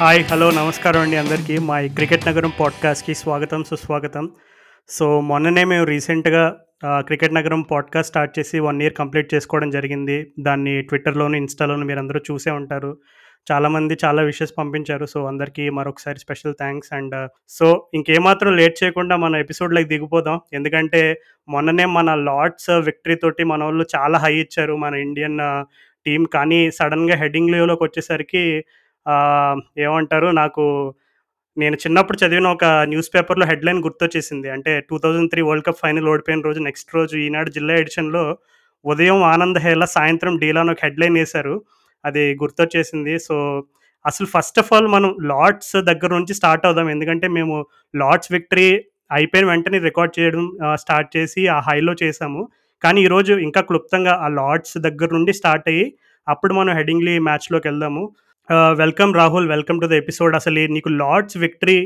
Hi hello నమస్కారం అండి అందరికీ. మా ఈ క్రికెట్ నగరం పాడ్కాస్ట్కి స్వాగతం సుస్వాగతం. సో మొన్ననే మేము రీసెంట్గా క్రికెట్ నగరం పాడ్కాస్ట్ స్టార్ట్ చేసి వన్ ఇయర్ కంప్లీట్ చేసుకోవడం జరిగింది. దాన్ని ట్విట్టర్లోను ఇన్స్టాలోను మీరు అందరూ చూసే ఉంటారు. చాలామంది చాలా విషెస్ పంపించారు. సో అందరికీ మరొకసారి స్పెషల్ థ్యాంక్స్ అండ్ సో ఇంకేమాత్రం లేట్ చేయకుండా మన ఎపిసోడ్లోకి దిగిపోదాం. ఎందుకంటే మొన్ననే మన లార్డ్స్ విక్టరీ తోటి మన వాళ్ళు చాలా హై ఇచ్చారు. మన ఇండియన్ టీం కానీ సడన్గా హెడ్డింగ్ లీవ్లోకి వచ్చేసరికి ఏమంటారు నాకు నేను చిన్నప్పుడు చదివిన ఒక న్యూస్ పేపర్లో హెడ్లైన్ గుర్తొచ్చేసింది. అంటే two thousand three world cup final ఓడిపోయిన రోజు నెక్స్ట్ రోజు ఈనాడు జిల్లా ఎడిషన్లో ఉదయం ఆనంద్ హేలా సాయంత్రం డీలా అని ఒక హెడ్లైన్ వేశారు. అది గుర్తొచ్చేసింది. సో అసలు ఫస్ట్ ఆఫ్ ఆల్ మనం లార్డ్స్ దగ్గర నుంచి స్టార్ట్ అవుదాం. ఎందుకంటే మేము లార్డ్స్ విక్టరీ అయిపోయిన వెంటనే రికార్డ్ చేయడం స్టార్ట్ చేసి ఆ హైలో చేసాము కానీ ఈరోజు ఇంకా క్లుప్తంగా ఆ లార్డ్స్ దగ్గర నుండి స్టార్ట్ అయ్యి అప్పుడు మనం హెడింగ్లీ మ్యాచ్లోకి వెళ్దాము. Welcome Rahul welcome to the episode. అసలు నీకు లార్డ్స్ విక్టరీ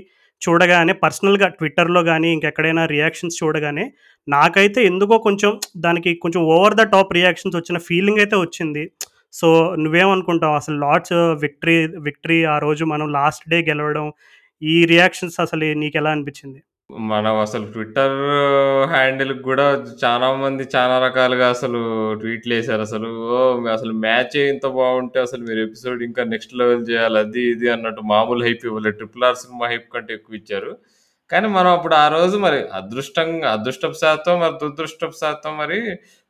చూడగానే పర్సనల్గా ట్విట్టర్లో కానీ ఇంకెక్కడైనా రియాక్షన్స్ చూడగానే నాకైతే ఎందుకో కొంచెం దానికి కొంచెం ఓవర్ ద టాప్ రియాక్షన్స్ వచ్చిన ఫీలింగ్ అయితే వచ్చింది. సో నువ్వేమనుకుంటావు? అసలు లార్డ్స్ విక్టరీ విక్టరీ ఆ రోజు మనం లాస్ట్ డే గెలవడం ఈ రియాక్షన్స్ అసలు నీకు ఎలా అనిపించింది? మనం అసలు ట్విట్టర్ హ్యాండిల్ కూడా చాలా మంది చాలా రకాలుగా అసలు ట్వీట్లు వేశారు. అసలు ఓ అసలు మ్యాచ్ ఇంత బాగుంటే అసలు మీరు ఎపిసోడ్ ఇంకా నెక్స్ట్ లెవెల్ చేయాలి అది ఇది అన్నట్టు మామూలు హైప్ ఇవ్వలేదు. ట్రిపుల్ ఆర్ సినిమా హైప్ కంటే ఎక్కువ ఇచ్చారు. కానీ మనం అప్పుడు ఆ రోజు మరి అదృష్టంగా అదృష్టపు శాతం మరి దురదృష్టపు శాతం మరి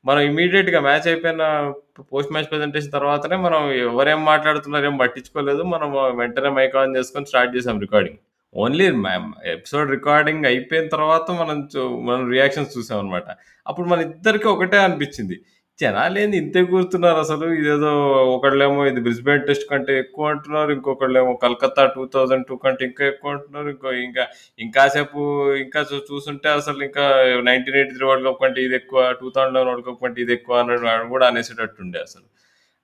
మనం ఇమీడియట్గా మ్యాచ్ అయిపోయిన పోస్ట్ మ్యాచ్ ప్రెజెంటేషన్ తర్వాతనే మనం ఎవరేం మాట్లాడుతున్నారు ఏం పట్టించుకోలేదు. మనం వెంటనే మైక్ ఆన్ చేసుకొని స్టార్ట్ చేసాం రికార్డింగ్. ఓన్లీ ఎపిసోడ్ రికార్డింగ్ అయిపోయిన తర్వాత మనం చూ- మనం రియాక్షన్స్ చూసాం అనమాట అప్పుడు మన ఇద్దరికి ఒకటే అనిపించింది. జనాలేంది ఇంతే కూర్చున్నారు అసలు? ఇదేదో ఒకళ్ళేమో ఇది బ్రిస్బేన్ టెస్ట్ కంటే ఎక్కువ అంటున్నారు ఇంకొకళ్ళేమో కలకత్తా టూ థౌజండ్ టూ కంటే ఇంకా ఎక్కువ అంటున్నారు ఇంకో ఇంకా ఇంకాసేపు ఇంకా చూ- చూస్తుంటే అసలు ఇంకా nineteen eighty three world cup కంటే ఇది ఎక్కువ టూ థౌజండ్ వరల్డ్ కప్ కంటే ఇది ఎక్కువ అన్నట్టు కూడా అనేసేటట్టుండే అసలు.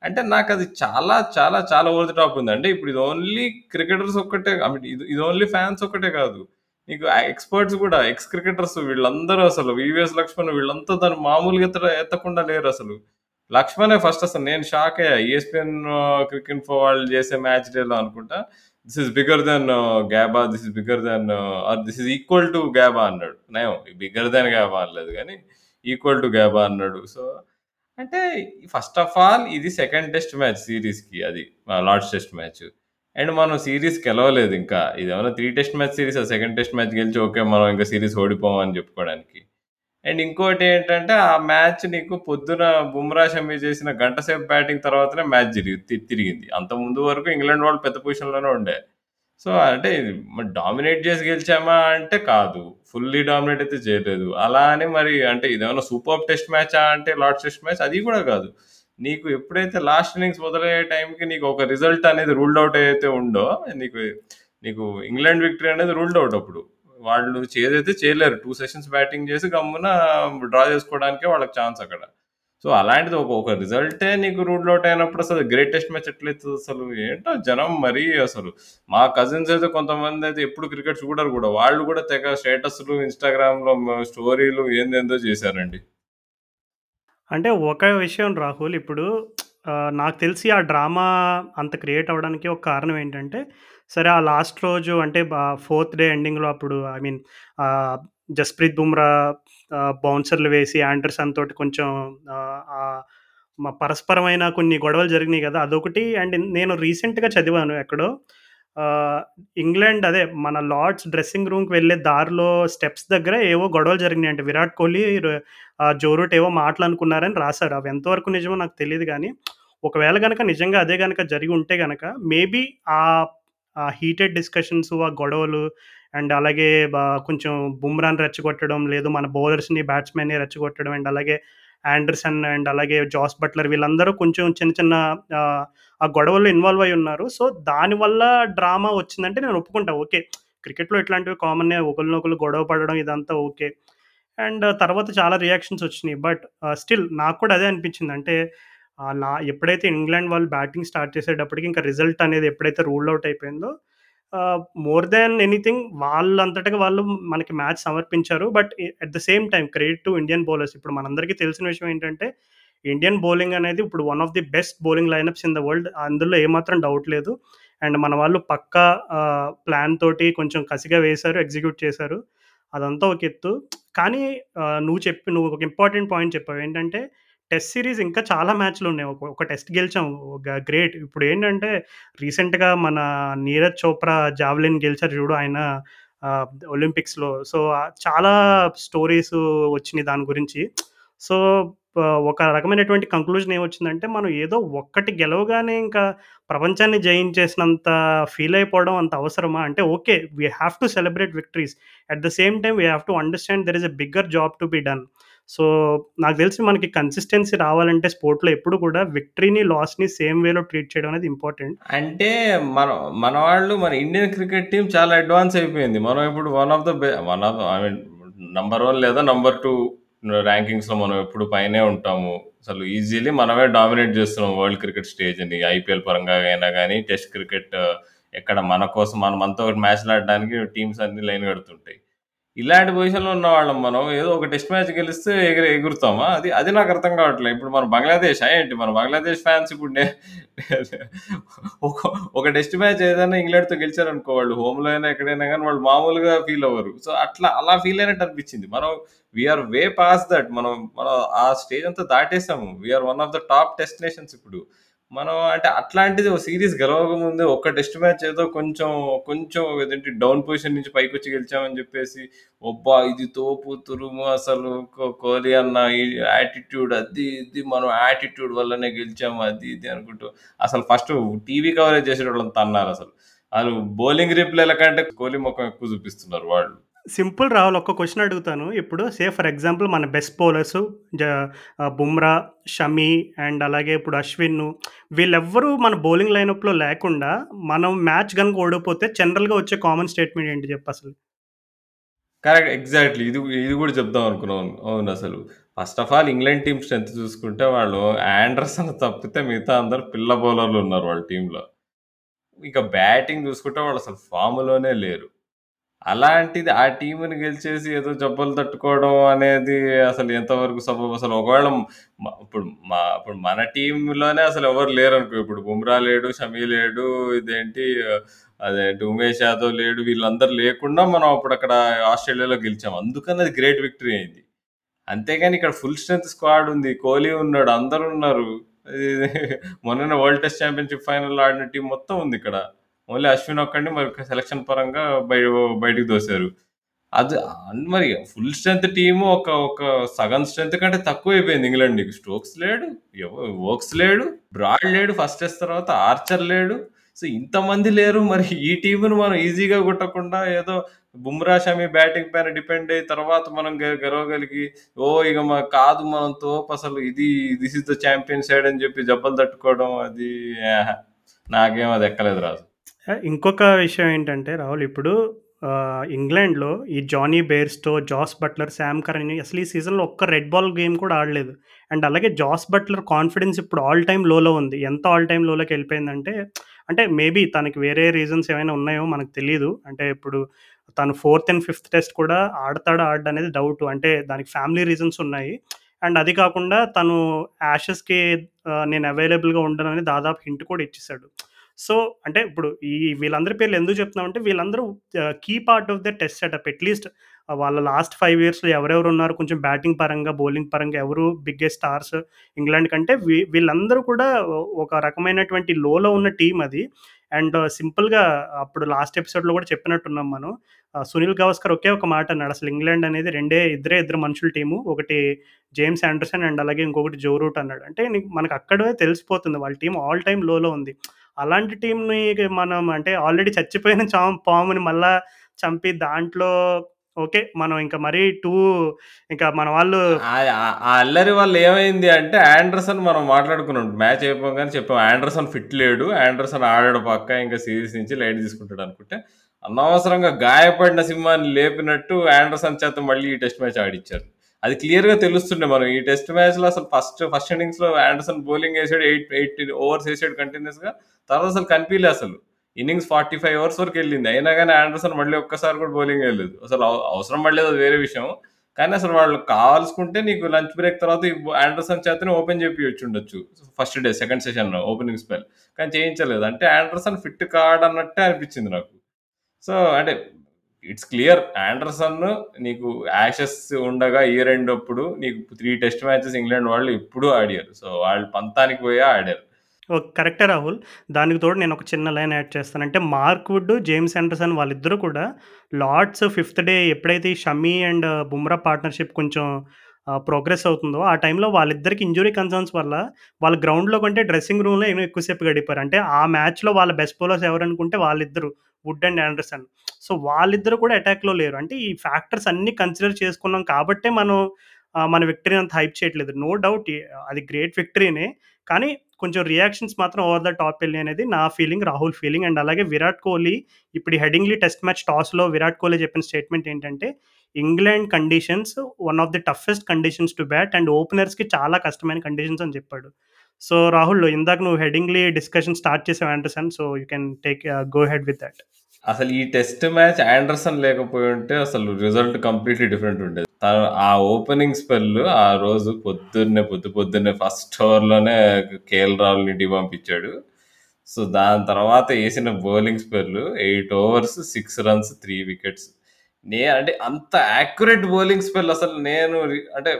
అంటే నాకు అది చాలా చాలా చాలా ఓవర్ ది టాప్ ఉంది. అంటే ఇప్పుడు ఇది ఓన్లీ క్రికెటర్స్ ఒక్కటే ఐ మీన్ ఇది ఇది ఓన్లీ ఫ్యాన్స్ ఒక్కటే కాదు. నీకు ఎక్స్పర్ట్స్ కూడా ఎక్స్ క్రికెటర్స్ వీళ్ళందరూ అసలు వివిఎస్ లక్ష్మణ్ వీళ్ళంతా దాన్ని మామూలుగా ఎత్త ఎత్తకుండా లేరు అసలు. లక్ష్మణే ఫస్ట్ అసలు నేను షాక్ అయ్యా ఈఎస్పిఎన్ క్రికెట్ ఫర్ వాళ్ళు చేసే మ్యాచ్ డేలో అనుకుంటా this is bigger than Gabba this is bigger than or this is equal to Gabba అన్నాడు. నేను బిగ్గర్ దెన్ గ్యాబా అనలేదు కానీ ఈక్వల్ టు గ్యాబా అన్నాడు. సో అంటే ఫస్ట్ ఆఫ్ ఆల్ ఇది సెకండ్ టెస్ట్ మ్యాచ్ సిరీస్కి అది లార్డ్స్ టెస్ట్ మ్యాచ్ అండ్ మనం సిరీస్ గెలవలేదు ఇంకా. ఇది ఏమైనా three test match series second test match గెలిచి ఓకే మనం ఇంకా సిరీస్ ఓడిపోమని చెప్పుకోవడానికి. అండ్ ఇంకోటి ఏంటంటే ఆ మ్యాచ్ నీకు పొద్దున బుమ్రా షమీ చేసిన గంట సేపు బ్యాటింగ్ తర్వాతనే మ్యాచ్ జరిగి తి- తిరిగింది. అంత ముందు వరకు ఇంగ్లాండ్ వాళ్ళు పెద్ద పొజిషన్లోనే ఉండే. సో అంటే డామినేట్ చేసి గెలిచామా అంటే కాదు. ఫుల్లీ డామినేట్ అయితే చేయలేదు అలా అని మరి అంటే ఇదేమైనా సూపర్ టెస్ట్ మ్యాచా అంటే లార్డ్ టెస్ట్ మ్యాచ్ అది కూడా కాదు. నీకు ఎప్పుడైతే లాస్ట్ ఇన్నింగ్స్ మొదలయ్యే టైంకి నీకు ఒక రిజల్ట్ అనేది రూల్డ్ అవుట్ అయితే ఉందో నీకు నీకు ఇంగ్లాండ్ విక్టరీ అనేది రూల్డ్ అవుట్ అప్పుడు. వాళ్ళు చేదైతే చేయలేరు. టూ సెషన్స్ బ్యాటింగ్ చేసి గమ్మున డ్రా చేసుకోవడానికే వాళ్ళకి ఛాన్స్ అక్కడ. సో అలాంటిది ఒక ఒక రిజల్టే నీకు రూల్ అవుట్ అయినప్పుడు అసలు గ్రేటెస్ట్ మ్యాచ్ ఎట్లయితుంది అసలు ఏంటో జనం మరీ అసలు. మా కజిన్స్ అయితే కొంతమంది అయితే ఎప్పుడు క్రికెట్ చూడరు కూడా. వాళ్ళు కూడా తెగ స్టేటస్లు ఇన్స్టాగ్రామ్లో స్టోరీలు ఏందేందో చేశారండి. అంటే ఒక విషయం రాహుల్ ఇప్పుడు నాకు తెలిసి ఆ డ్రామా అంత క్రియేట్ అవ్వడానికి ఒక కారణం ఏంటంటే సరే ఆ లాస్ట్ రోజు అంటే ఫోర్త్ డే ఎండింగ్లో అప్పుడు ఐ మీన్ జస్ప్రీత్ బుమ్రా బౌన్సర్లు వేసి ఆండర్సన్ తోటి కొంచెం మా పరస్పరమైన కొన్ని గొడవలు జరిగినాయి కదా అదొకటి. అండ్ నేను రీసెంట్గా చదివాను ఎక్కడో ఇంగ్లాండ్ అదే మన లార్డ్స్ డ్రెస్సింగ్ రూమ్కి వెళ్ళే దారిలో స్టెప్స్ దగ్గర ఏవో గొడవలు జరిగినాయి అంటే విరాట్ కోహ్లీ జోరూట్ ఆ, జో రూట్ ఏవో రాశారు. అవి ఎంతవరకు నిజమో నాకు తెలియదు కానీ ఒకవేళ కనుక నిజంగా అదే కనుక జరిగి ఉంటే కనుక మేబీ ఆ హీటెడ్ డిస్కషన్స్ ఆ గొడవలు అండ్ అలాగే బా- కొంచెం బుమ్రాన్ రెచ్చగొట్టడం లేదు మన బౌలర్స్ని బ్యాట్స్మెన్ని రెచ్చగొట్టడం అండ్ అలాగే ఆండర్సన్ అండ్ అలాగే జాస్ బట్లర్ వీళ్ళందరూ కొంచెం చిన్న చిన్న ఆ, గొడవల్లో ఇన్వాల్వ్ అయి ఉన్నారు. సో దానివల్ల డ్రామా వచ్చిందంటే నేను ఒప్పుకుంటా. ఓకే క్రికెట్లో ఇట్లాంటివి కామన్ ఒకరినొకరు గొడవ పడడం ఇదంతా ఓకే. అండ్ తర్వాత చాలా రియాక్షన్స్ వచ్చినాయి. బట్ స్టిల్ నాకు కూడా అదే అనిపించింది. అంటే నా ఎప్పుడైతే ఇంగ్లాండ్ వాళ్ళు బ్యాటింగ్ స్టార్ట్ చేసేటప్పటికి ఇంకా రిజల్ట్ అనేది ఎప్పుడైతే రూల్ అవుట్ అయిపోయిందో మోర్ దాన్ ఎనీథింగ్ వాళ్ళంతటగా వాళ్ళు మనకి మ్యాచ్ సమర్పించారు but at the same time credit to Indian bowlers ఇప్పుడు మనందరికీ తెలిసిన విషయం ఏంటంటే ఇండియన్ బౌలింగ్ అనేది ఇప్పుడు one of the best bowling lineups in the world అందులో ఏమాత్రం డౌట్ లేదు అండ్ మన వాళ్ళు పక్కా ప్లాన్ తోటి కొంచెం కసిగా వేశారు, ఎగ్జిక్యూట్ చేశారు. అదంతా ఒక ఎత్తు. కానీ నువ్వు చెప్పి నువ్వు ఒక ఇంపార్టెంట్ పాయింట్ చెప్పావు. ఏంటంటే టెస్ట్ సిరీస్ ఇంకా చాలా మ్యాచ్‌లున్నాయి. ఒక ఒక టెస్ట్ గెలిచాం. ఒక గ్రేట్. ఇప్పుడేంటంటే రీసెంట్‌గా మన నీరజ్ చోప్రా జావెలిన్ గెలిచారు చూడు ఆయన ఒలింపిక్స్‌లో. సో, చాలా స్టోరీస్ వచ్చినాయి దాని గురించి. సో, ఒక రకమైనటువంటి కంక్లూజన్ ఏమొచ్చిందంటే, మనం ఏదో ఒక్కటి గెలవగానే ఇంకా ప్రపంచాన్ని జయించేసినంత ఫీల్ అయిపోవడం అంత అవసరమా? అంటే okay. We have to celebrate victories. At the same time we have to understand there is a bigger job to be done. So, నాకు తెలిసి మనకి కన్సిస్టెన్సీ రావాలంటే స్పోర్ట్‌లో ఎప్పుడు కూడా విక్టరీని, లాస్‌ని సేమ్ వేలో ట్రీట్ చేయడం అనేది ఇంపార్టెంట్. అంటే మన మన వాళ్ళు మన ఇండియన్ క్రికెట్ టీమ్ చాలా అడ్వాన్స్ అయిపోయింది. మనం ఇప్పుడు వన్ ఆఫ్ ద బె one of I mean number one లేదా నంబర్ టూ ర్యాంకింగ్స్‌లో మనం ఎప్పుడు పైనే ఉంటాము. అసలు ఈజీలీ మనమే డామినేట్ చేస్తున్నాం వరల్డ్ క్రికెట్ స్టేజ్‌ని. ఐపీఎల్ పరంగా అయినా కానీ టెస్ట్ క్రికెట్ ఎక్కడ మన కోసం మనం మనతో ఒకటి మ్యాచ్‌లు ఆడడానికి టీమ్స్ అన్ని లైన్ కడుతుంటాయి. ఇలాంటి పొజిషన్‌లో ఉన్నవాళ్ళం మనం. ఏదో ఒక టెస్ట్ మ్యాచ్ గెలిస్తే ఎగిరి ఎగురుతామా? అది అది నాకు అర్థం కావట్లే. ఇప్పుడు మన బంగ్లాదేశా ఏంటి? మన బంగ్లాదేశ్ ఫ్యాన్స్ ఇప్పుడు నే ఒక ఒక టెస్ట్ మ్యాచ్ ఏదైనా ఇంగ్లాండ్‌తో గెలిచారనుకో వాళ్ళు హోమ్‌లో అయినా ఎక్కడైనా గానీ వాళ్ళు మామూలుగా ఫీల్ అవ్వరు. సో, అట్లా అలా ఫీల్ అయినట్టు అనిపించింది. మనం we are way past that. మనం మనం ఆ స్టేజ్ అంతా దాటేసాము. We are one of the top destinations ఇప్పుడు. మనం అంటే అట్లాంటిది ఓ సీరీస్ గెలవకముందే ఒక్క టెస్ట్ మ్యాచ్ ఏదో కొంచెం కొంచెం ఏదంటే డౌన్ పొజిషన్ నుంచి పైకి వచ్చి గెలిచామని చెప్పేసి, ఒబ్బా ఇది తోపు తురుము అసలు కో కోహ్లీ అన్న యాటిట్యూడ్ అది ఇది మనం యాటిట్యూడ్ వల్లనే గెలిచాము అది ఇది అనుకుంటూ అసలు ఫస్ట్ టీవీ కవరేజ్ చేసేటోళ్ళంతా అసలు వాళ్ళు బౌలింగ్ రిప్లేల కంటే కోహ్లీ మొఖం ఎక్కువ చూపిస్తున్నారు వాళ్ళు. సింపుల్ రాహుల్ ఒక్క క్వశ్చన్ అడుగుతాను. ఇప్పుడు సే ఫర్ ఎగ్జాంపుల్ మన బెస్ట్ బౌలర్స్ జ బుమ్రా, షమి అండ్ అలాగే ఇప్పుడు అశ్విన్ వీళ్ళెవ్వరూ మన బౌలింగ్ లైనప్‌లో లేకుండా మనం మ్యాచ్ కనుక ఓడిపోతే జనరల్‌గా వచ్చే కామన్ స్టేట్మెంట్ ఏంటి చెప్పసలు? కరెక్ట్. ఎగ్జాక్ట్‌లీ. ఇది ఇది కూడా చెప్దాం అనుకున్నాను. అసలు first of all England team strength చూసుకుంటే వాళ్ళు ఆండర్సన్ తప్పితే మిగతా అందరూ పిల్ల బౌలర్లు ఉన్నారు వాళ్ళ టీంలో ఇంకా బ్యాటింగ్ చూసుకుంటే వాళ్ళు అసలు ఫామ్‌లోనే లేరు. అలాంటిది ఆ టీమ్‌ని గెలిచేసి ఏదో జబ్బలు తట్టుకోవడం అనేది అసలు ఎంతవరకు సబబు అసలు ఒకవేళ మ ఇప్పుడు మా ఇప్పుడు మన టీమ్‌లోనే అసలు ఎవరు లేరనుకో ఇప్పుడు బుమ్రా లేడు, షమీ లేడు, ఇదేంటి అదేంటి ఉమేష్ యాదవ్ లేడు వీళ్ళందరూ లేకుండా మనం అప్పుడు అక్కడ ఆస్ట్రేలియాలో గెలిచాం. అందుకని అది గ్రేట్ విక్టరీ అయింది. అంతేగాని ఇక్కడ ఫుల్ స్ట్రెంత్ స్క్వాడ్ ఉంది. కోహ్లీ ఉన్నాడు. అందరు ఉన్నారు. ఇది మొన్ననే వరల్డ్ టెస్ట్ ఛాంపియన్‌షిప్ ఫైనల్‌లో ఆడిన టీమ్ మొత్తం ఉంది ఇక్కడ. ఓన్లీ అశ్విన్ ఒక్కడిని మరి సెలక్షన్ పరంగా బయ బయటికి తోసారు. అది మరి ఫుల్ స్ట్రెంత్ టీము ఒక ఒక సగం స్ట్రెంత్ కంటే తక్కువైపోయింది ఇంగ్లాండ్ నీకు. స్టోక్స్ లేడు, వర్క్స్ వోక్స్ లేడు, బ్రాడ్ లేడు ఫస్ట్ టెస్ట్ తర్వాత ఆర్చర్ లేడు. సో ఇంతమంది లేరు మరి ఈ టీమును మనం ఈజీగా కొట్టకుండా ఏదో బుమ్రా, షమి బ్యాటింగ్ పైన డిపెండ్ అయ్యి తర్వాత మనం గెలవగలిగి ఓ ఇక మా కాదు మనం తోపు అసలు ఇది this is the champion side అని చెప్పి జబ్బలు తట్టుకోవడం అది నాకేం అది ఎక్కలేదు రాజు. ఇంకొక విషయం ఏంటంటే రాహుల్ ఇప్పుడు ఇంగ్లాండ్‌లో ఈ Jonny Bairstow, Jos Buttler, Sam Curran అసలు ఈ సీజన్‌లో ఒక్క రెడ్ బాల్ గేమ్ కూడా ఆడలేదు. అండ్ అలాగే జాస్ బట్లర్ కాన్ఫిడెన్స్ ఇప్పుడు ఆల్ టైమ్ లోలో ఉంది. ఎంత ఆల్ టైమ్ లోలోకి వెళ్ళిపోయిందంటే అంటే మేబీ తనకి వేరే రీజన్స్ ఏమైనా ఉన్నాయో మనకు తెలియదు అంటే ఇప్పుడు తను ఫోర్త్ అండ్ ఫిఫ్త్ టెస్ట్ కూడా ఆడతాడా? ఆడడం అనేది డౌట్. అంటే దానికి ఫ్యామిలీ రీజన్స్ ఉన్నాయి. అండ్ అది కాకుండా తను యాషెస్‌కి నేను అవైలబుల్‌గా ఉండనని దాదాపు హింట్ కూడా ఇచ్చేసాడు. సో, అంటే ఇప్పుడు ఈ వీళ్ళందరి పేర్లు ఎందుకు చెప్తున్నామంటే వీళ్ళందరూ key part of the test setup. At least వాళ్ళ లాస్ట్ ఫైవ్ ఇయర్స్‌లో ఎవరెవరు ఉన్నారు కొంచెం బ్యాటింగ్ పరంగా, బౌలింగ్ పరంగా ఎవరు బిగ్గెస్ట్ స్టార్స్ ఇంగ్లాండ్ కంటే వీ వీళ్ళందరూ కూడా ఒక రకమైనటువంటి లోలో ఉన్న టీం అది. అండ్ సింపుల్‌గా అప్పుడు లాస్ట్ ఎపిసోడ్‌లో కూడా చెప్పినట్టున్నాం మనం. సునీల్ గవస్కర్ ఒకే ఒక మాట అన్నాడు. అసలు ఇంగ్లాండ్ అనేది రెండే ఇద్దరే ఇద్దరు మనుషుల టీము. ఒకటి జేమ్స్ ఆండర్సన్ అండ్ అలాగే ఇంకొకటి జో రూట్ అన్నాడు. అంటే మనకు అక్కడే తెలిసిపోతుంది వాళ్ళ టీం ఆల్ టైమ్ లోలో ఉంది. అలాంటి టీంని మనం అంటే ఆల్రెడీ చచ్చిపోయిన చాం పాముని మళ్ళా చంపి దాంట్లో ఓకే. మనం ఇంకా మరీ టూ ఇంకా మన వాళ్ళు ఆ అల్లరి వాళ్ళు ఏమైంది అంటే ఆండర్సన్ మనం మాట్లాడుకున్నాం. మ్యాచ్ అయిపోగానే చెప్పాం. ఆండర్సన్ ఫిట్ లేడు. ఆండర్సన్ ఆడాడు పక్క ఇంకా సిరీస్ నుంచి లైట్ తీసుకుంటాడు అనుకుంటే, అనవసరంగా గాయపడిన సింహాన్ని లేపినట్టు ఆండర్సన్ చేత మళ్ళీ ఈ టెస్ట్ మ్యాచ్ ఆడిచ్చారు. అది క్లియర్‌గా తెలుస్తుండే మనం ఈ టెస్ట్ మ్యాచ్‌లో అసలు ఫస్ట్ ఫస్ట్ ఇన్నింగ్స్‌లో ఆండర్సన్ బౌలింగ్ వేసాడు ఎయిట్ ఎయిట్ ఓవర్స్ వేసాడు కంటిన్యూస్గా తర్వాత అసలు కనిపించలే అసలు. ఇన్నింగ్స్ 45 ఓవర్స్ వరకు వెళ్ళింది. అయినా కానీ ఆండర్సన్ మళ్ళీ ఒక్కసారి కూడా బౌలింగ్ వెళ్ళలేదు అసలు అవసరం పడలేదు అది వేరే విషయం. కానీ అసలు వాళ్ళు కావాల్సుకుంటే నీకు లంచ్ బ్రేక్ తర్వాత ఆండర్సన్ చేతనే ఓపెన్ వచ్చి ఉండొచ్చు ఫస్ట్ డే సెకండ్ సెషన్లో ఓపెనింగ్ స్పెల్ కానీ చేయించలేదు అంటే ఆండర్సన్ ఫిట్ కాడన్నట్టే అనిపించింది నాకు సో అంటే ఇట్స్ క్లియర్ ఆండర్సన్ నీకు యాషెస్ ఉండగా ఇయర్ ఎండ్ అప్పుడు నీకు త్రీ టెస్ట్ మ్యాచెస్ ఇంగ్లాండ్ వాళ్ళు ఇప్పుడు ఆడారు. సో వాళ్ళు పంతానికి పోయా ఆడారు. కరెక్టే రాహుల్. దానికి తోడు నేను ఒక చిన్న లైన్ యాడ్ చేస్తాను అంటే మార్క్ వుడ్ జేమ్స్ ఆండర్సన్ వాళ్ళిద్దరూ కూడా లార్డ్స్ ఫిఫ్త్ డే ఎప్పుడైతే షమీ అండ్ బుమ్రా పార్ట్నర్షిప్ కొంచెం ప్రోగ్రెస్ అవుతుందో ఆ టైంలో వాళ్ళిద్దరికి ఇంజురీ కన్సర్న్స్ వల్ల వాళ్ళ గ్రౌండ్లో కంటే డ్రెస్సింగ్ రూమ్లో ఏమో ఎక్కువసేపు గడిపారు. అంటే ఆ మ్యాచ్లో వాళ్ళ బెస్ట్ బౌలర్స్ ఎవరనుకుంటే వాళ్ళిద్దరు. Wood and Anderson. సో వాళ్ళిద్దరు కూడా అటాక్లో లేరు. అంటే ఈ ఫ్యాక్టర్స్ అన్ని కన్సిడర్ చేసుకున్నాం కాబట్టే మనం మన విక్టరీ అంత హైప్ చేయట్లేదు. నో డౌట్ అది గ్రేట్ విక్టరీనే. కానీ కొంచెం రియాక్షన్స్ మాత్రం ఓవర్ ద టాప్ వెళ్ళి అనేది నా ఫీలింగ్ రాహుల్ ఫీలింగ్. అండ్ అలాగే విరాట్ కోహ్లీ ఇప్పుడు ఈ హెడింగ్లీ టెస్ట్ మ్యాచ్ టాస్లో విరాట్ కోహ్లీ చెప్పిన స్టేట్మెంట్ ఏంటంటే England conditions one of the toughest conditions to bat and ఓపెనర్స్కి చాలా కష్టమైన కండిషన్స్ అని చెప్పాడు. సో రాహుల్ ఇందాక నువ్వు హెడింగ్లీ డిస్కషన్ స్టార్ట్ చేసావు Anderson so you can take go head with that అసలు ఈ టెస్ట్ మ్యాచ్ ఆండర్సన్ లేకపోయి ఉంటే అసలు రిజల్ట్ కంప్లీట్లీ డిఫరెంట్ ఉండేది. తను ఆ ఓపెనింగ్ స్పెల్ ఆ రోజు పొద్దున్నే పొద్దు పొద్దున్నే ఫస్ట్ ఓవర్లోనే కేఎల్ రాహుల్ ఇంటికి పంపించాడు. సో దాని తర్వాత వేసిన bowling spell eight overs six runs three wickets నే అంటే అంత యాక్యురేట్ బౌలింగ్ స్పెల్ అసలు నేను అంటే